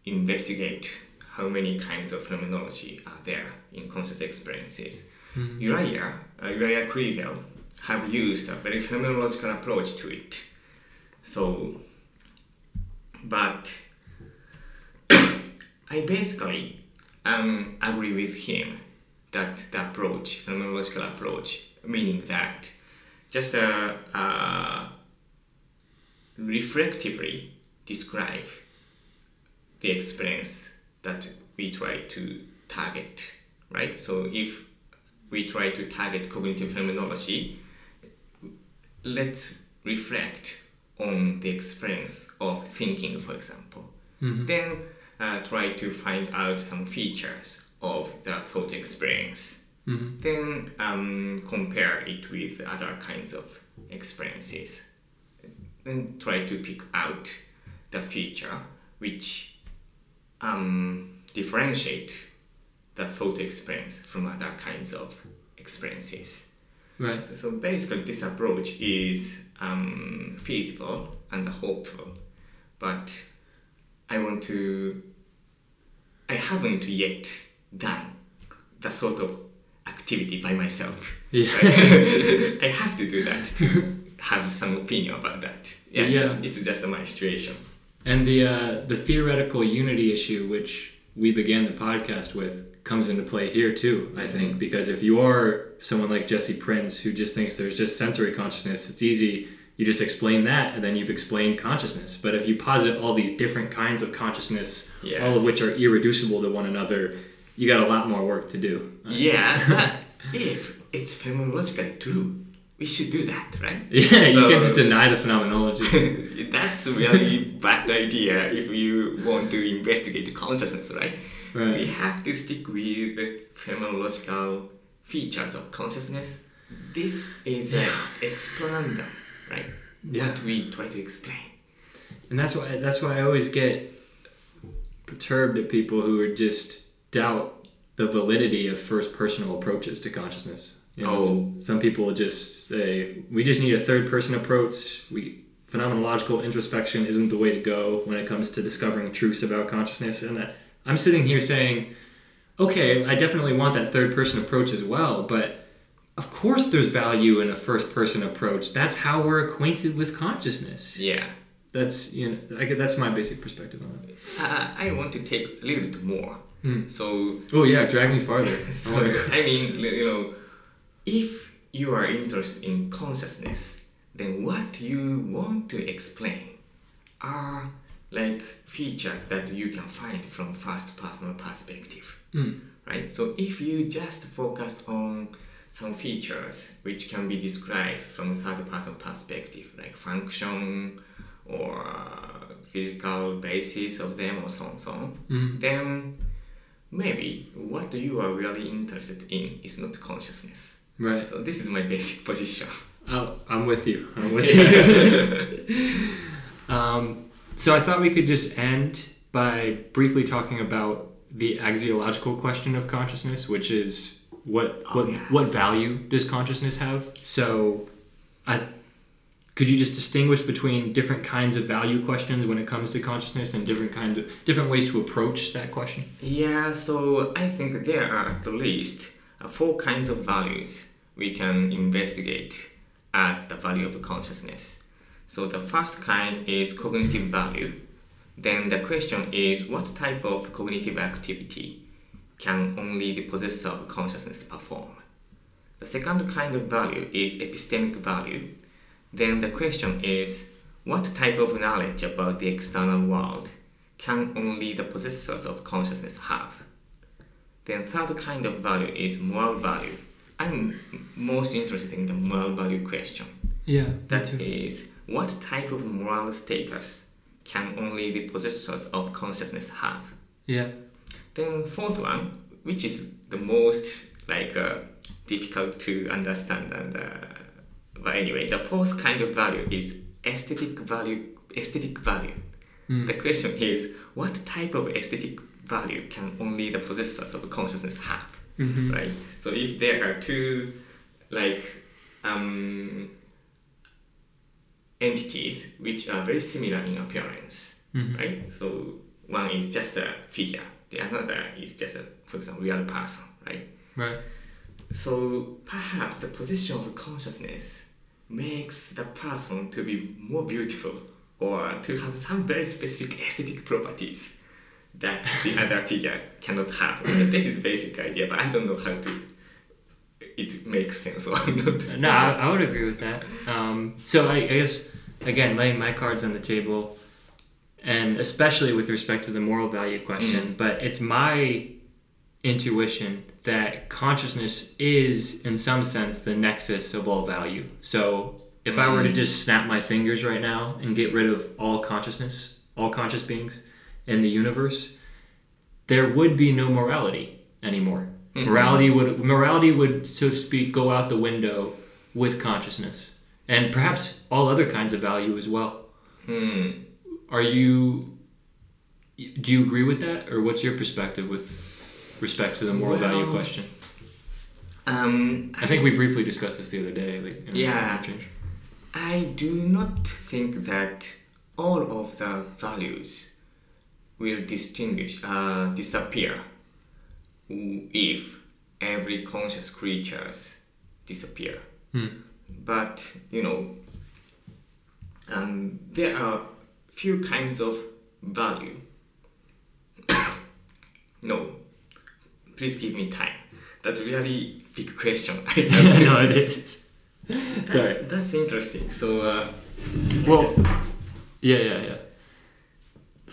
investigate how many kinds of phenomenology are there in conscious experiences? Uriah, uh, Uriah Kriegel, have used a very phenomenological approach to it. So, but I basically um, agree with him that the approach, phenomenological approach, meaning that just uh, uh, reflectively describe the experience that we try to target, right? So if we try to target cognitive phenomenology, let's reflect on the experience of thinking, for example. Then uh, try to find out some features of the thought experience. Then um, compare it with other kinds of experiences. Then try to pick out the feature which um, differentiate the thought experience from other kinds of experiences. Right. So basically, this approach is um, feasible and hopeful, but I want to. I haven't yet done the sort of activity by myself. Yeah. I have to do that to have some opinion about that. Yeah, Yeah. it's just my situation. And the uh, the theoretical unity issue, which we began the podcast with, comes into play here too. I think because if you are someone like Jesse Prinz who just thinks there's just sensory consciousness, it's easy. You just explain that, and then you've explained consciousness. But if you posit all these different kinds of consciousness, Yeah. all of which are irreducible to one another, you got a lot more work to do. Yeah, if it's phenomenologically true, we should do that, right? Yeah, you can just deny the phenomenology. That's a really bad idea if you want to investigate consciousness, right? We have to stick with the phenomenological features of consciousness. This is an explanandum, right? Yeah. What we try to explain. And that's why that's why I always get perturbed at people who are just doubt the validity of first personal approaches to consciousness. You know, Oh. some people just say we just need a third person approach. We phenomenological introspection isn't the way to go when it comes to discovering truths about consciousness. And I, I'm sitting here saying, okay, I definitely want that third person approach as well, but of course there's value in a first person approach. That's how we're acquainted with consciousness Yeah. that's you know I, that's my basic perspective on it. Uh, I want to take a little bit more. Hmm. So Oh yeah, drag me farther. So, wanna I mean, you know, if you are interested in consciousness, then what you want to explain are like features that you can find from first personal perspective, Hmm. right? So if you just focus on some features which can be described from third person perspective, like function or uh, physical basis of them or so on so on, Mhm. then maybe what you are really interested in is not consciousness. Right. So this is my basic position. Oh, I'm with you. I'm with you. um, so I thought we could just end by briefly talking about the axiological question of consciousness, which is what Oh, what yeah. what value does consciousness have? So, I could you just distinguish between different kinds of value questions when it comes to consciousness and different kinds of different ways to approach that question? Yeah, so I think there are at least uh, four kinds of values we can investigate as the value of consciousness. So the first kind is cognitive value. Then the question is what type of cognitive activity can only the possessor of consciousness perform? The second kind of value is epistemic value. Then the question is what type of knowledge about the external world can only the possessors of consciousness have? Then third kind of value is moral value. I'm most interested in the moral value question. Yeah. That is, what type of moral status can only the possessors of consciousness have? Yeah. Then fourth one, which is the most like uh, difficult to understand, and uh, but anyway, the fourth kind of value is aesthetic value. Aesthetic value. The question is, what type of aesthetic value can only the possessors of consciousness have? Mm-hmm. Right. So if there are two, like, um, entities which are very similar in appearance, Mhm. right? So one is just a figure, the another is just a, for example, real person, right? Right. So perhaps the position of consciousness makes the person to be more beautiful or to have some very specific aesthetic properties that the other figure cannot have. this is basic idea, but I don't know how to it makes sense not. No, I, I would agree with that. Um, so I, I guess again, laying my cards on the table, and especially with respect to the moral value question, but it's my intuition that consciousness is, in some sense, the nexus of all value. So if I were to just snap my fingers right now and get rid of all consciousness, all conscious beings in the universe, there would be no morality anymore. Morality would morality would, so to speak, go out the window with consciousness, and perhaps all other kinds of value as well. Hmm. Are you? Do you agree with that, or what's your perspective with respect to the moral value question? Um, I think we briefly discussed this the other day. Like, Yeah. I do not think that all of the values will distinguish, uh, disappear if every conscious creatures disappear. Hmm. But you know, um, there are few kinds of value. no, please give me time. That's really big question. no, it is. Sorry. That's, that's interesting. So, uh, Well- just- Yeah, yeah, yeah.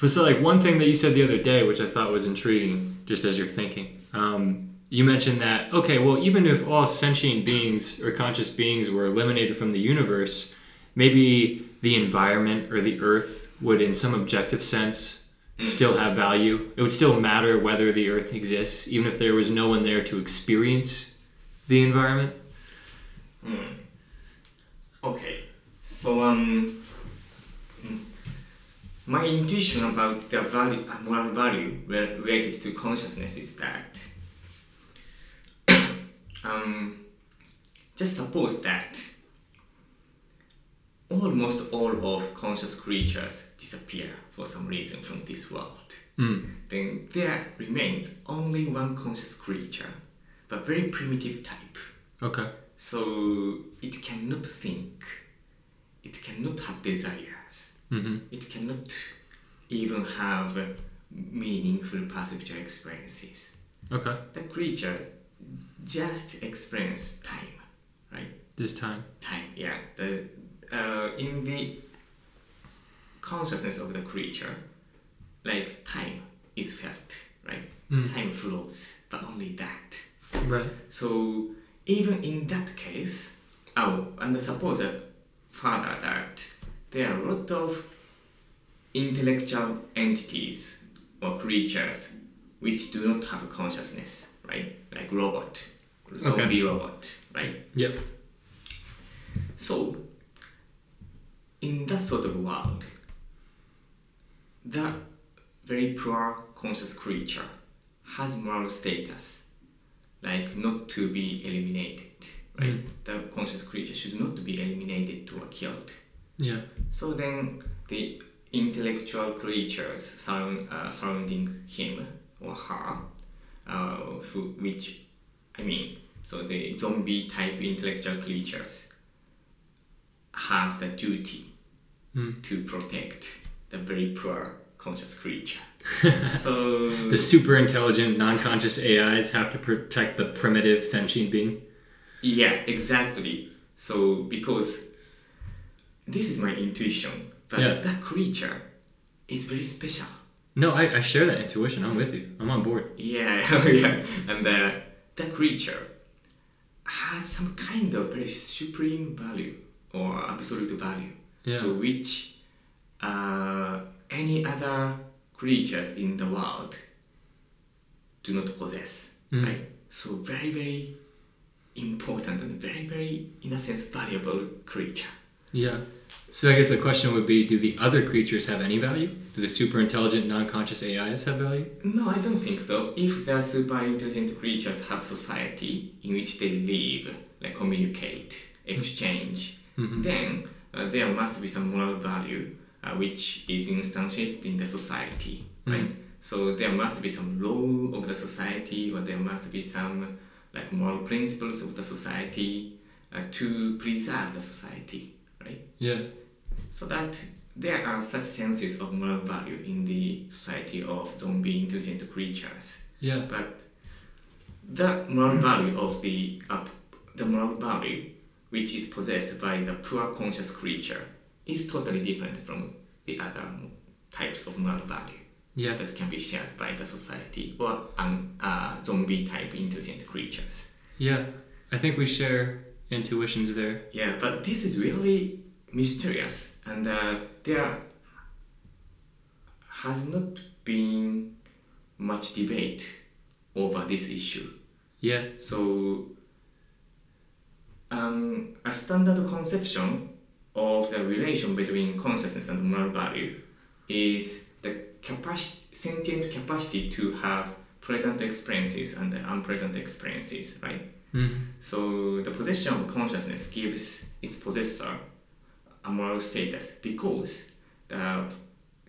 But so, like, one thing that you said the other day, which I thought was intriguing, just as you're thinking, um, you mentioned that, okay, well, even if all sentient beings or conscious beings were eliminated from the universe, maybe the environment or the earth would, in some objective sense, still have value. It would still matter whether the earth exists, even if there was no one there to experience the environment. Hmm. Okay, so um, mm, my intuition about the value, moral value related to consciousness is that um, just suppose that almost all of conscious creatures disappear for some reason from this world. Mm. Then there remains only one conscious creature, but very primitive type. Okay. So it cannot think, it cannot have desires, Mm-hmm. it cannot even have meaningful perceptual experiences. Okay. The creature just experience time, right? This time. Time, yeah. The uh, in the consciousness of the creature, like time is felt, right? Mm. Time flows, but only that. Right. So even in that case, oh, and suppose further that there are a lot of intellectual entities or creatures which do not have consciousness, right? Like robot, zombie robot, right? Yep. So in that sort of world, that very poor conscious creature has moral status, like not to be eliminated, right? Mm. The conscious creature should not be eliminated to or killed. Yeah. So then the intellectual creatures surround, uh, surrounding him or her, uh, who, which, I mean, So the zombie type intellectual creatures have the duty Hmm. to protect the very poor conscious creature. so The super intelligent, non conscious AIs have to protect the primitive sentient being. Yeah, exactly. So because this is my intuition, but Yeah. that creature is very special. No, I, I share that intuition. I'm with you. I'm on board. Yeah, yeah, and uh, that creature has some kind of very supreme value or absolute value. Yeah. So which uh, any other creatures in the world do not possess. Mm. Right. So very very important and very very in a sense valuable creature. Yeah. So I guess the question would be do the other creatures have any value? Do the super intelligent, non conscious AIs have value? No, I don't think so. If the super intelligent creatures have society in which they live, like communicate, exchange, then uh, there must be some moral value uh, which is instantiated in the society, right? So there must be some law of the society, or there must be some like moral principles of the society uh, to preserve the society, right? Yeah. so that there are such senses of moral value in the society of zombie intelligent creatures Yeah. but the moral value of the uh, the moral value which is possessed by the poor conscious creature is totally different from the other types of moral value Yeah. that can be shared by the society or um, uh, zombie type intelligent creatures Yeah. I think we share intuitions there. Yeah, but this is really mysterious, and uh, there has not been much debate over this issue. Yeah. So, um, a standard conception of the relation between consciousness and moral value is the capacity, sentient capacity to have present experiences and unpleasant experiences, right? Mm. So the possession of consciousness gives its possessor a moral status because the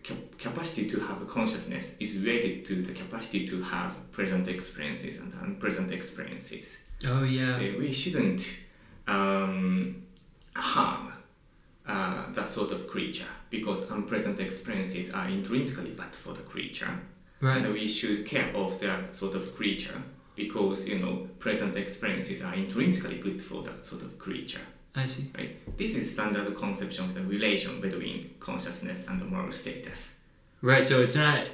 cap- capacity to have consciousness is related to the capacity to have present experiences and unpleasant experiences. Oh, yeah. We shouldn't um, harm uh, that sort of creature because unpleasant experiences are intrinsically bad for the creature Right. and we should care of that sort of creature because you know present experiences are intrinsically good for that sort of creature I see. right this is standard conception of the relation between consciousness and the moral status Right. So it's not.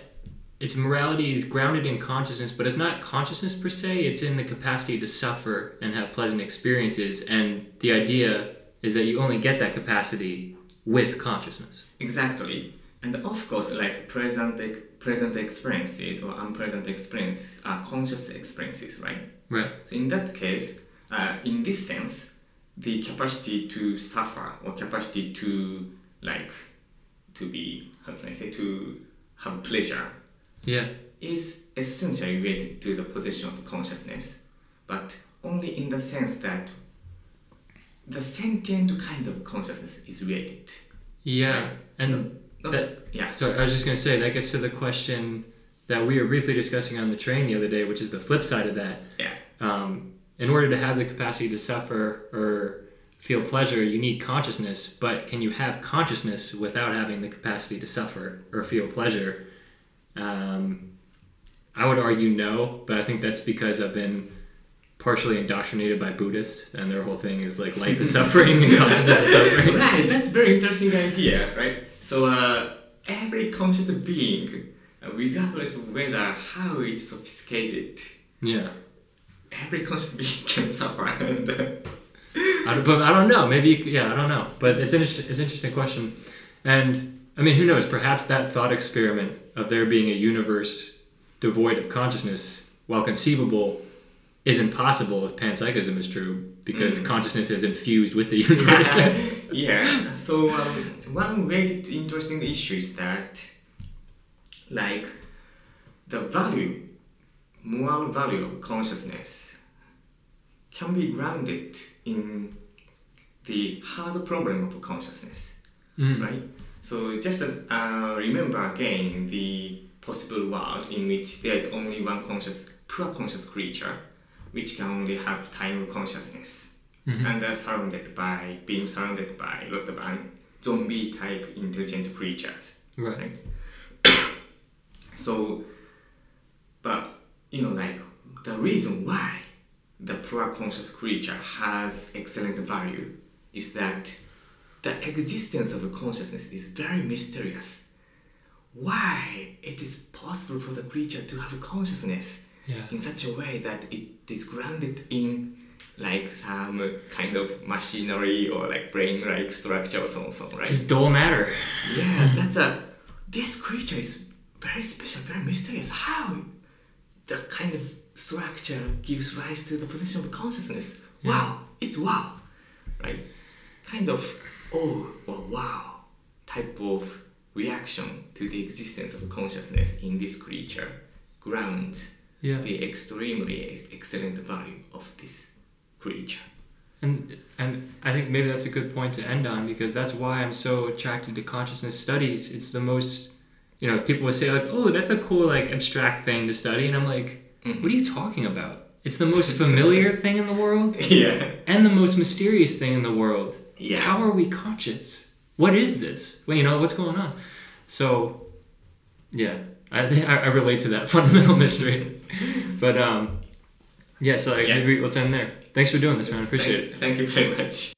Its morality is grounded in consciousness, but it's not consciousness per se. It's in the capacity to suffer and have pleasant experiences. And the idea is that you only get that capacity with consciousness. exactly and of course like present present experiences or unpleasant experiences are conscious experiences right Right. So in that case, uh, in this sense, the capacity to suffer or capacity to like to be how can I say to have pleasure Yeah. is essentially related to the possession of consciousness, but only in the sense that the sentient kind of consciousness is related. Yeah. Right. And That- yeah. So I was just going to say that gets to the question that we were briefly discussing on the train the other day, which is the flip side of that. Yeah. Um, in order to have the capacity to suffer or feel pleasure, you need consciousness. But can you have consciousness without having the capacity to suffer or feel pleasure? Um, I would argue no, but I think that's because I've been partially indoctrinated by Buddhists, and their whole thing is like life is suffering and consciousness is suffering. right, that's very interesting idea, right? So uh, every conscious being, uh, regardless of whether how it's sophisticated, Yeah. every conscious being can suffer. And, I don't, but I don't know. Maybe yeah, I don't know. But it's an inter- it's an interesting question, and I mean, who knows? Perhaps that thought experiment of there being a universe devoid of consciousness, while conceivable, is impossible if panpsychism is true because consciousness is infused with the universe. yeah. So um, one related interesting issue is that, like, the value, moral value of consciousness, can be grounded in the hard problem of consciousness, Mm. right? So just as uh, remember again the possible world in which there is only one conscious, pure conscious creature, which can only have time consciousness, Mhm. and are surrounded by being surrounded by a lot of un- zombie type intelligent creatures. Right. So, but you know, like the reason why the pure conscious creature has excellent value is that the existence of the consciousness is very mysterious. Why it is possible for the creature to have a consciousness Yeah. in such a way that it is grounded in like some kind of machinery or like brain-like structure or so on, so on, right? Just dull matter. Yeah, that's a. This creature is very special, very mysterious. How the kind of structure gives rise to the position of consciousness? Wow, it's wow, right? Kind of oh or wow type of reaction to the existence of consciousness in this creature grounds Yeah. the extremely excellent value of this creature. And and I think maybe that's a good point to end on because that's why I'm so attracted to consciousness studies. It's the most you know, people would say like, "Oh, that's a cool like abstract thing to study." And I'm like, Mhm. "What are you talking about? It's the most familiar thing in the world Yeah. and the most mysterious thing in the world. Yeah. How are we conscious? What is this? Well, you know, what's going on?" So, yeah, I, I relate to that fundamental mystery. but um yeah, so like, Yeah. maybe let's end there. Thanks for doing this, man. I appreciate it. Thank, thank you very much.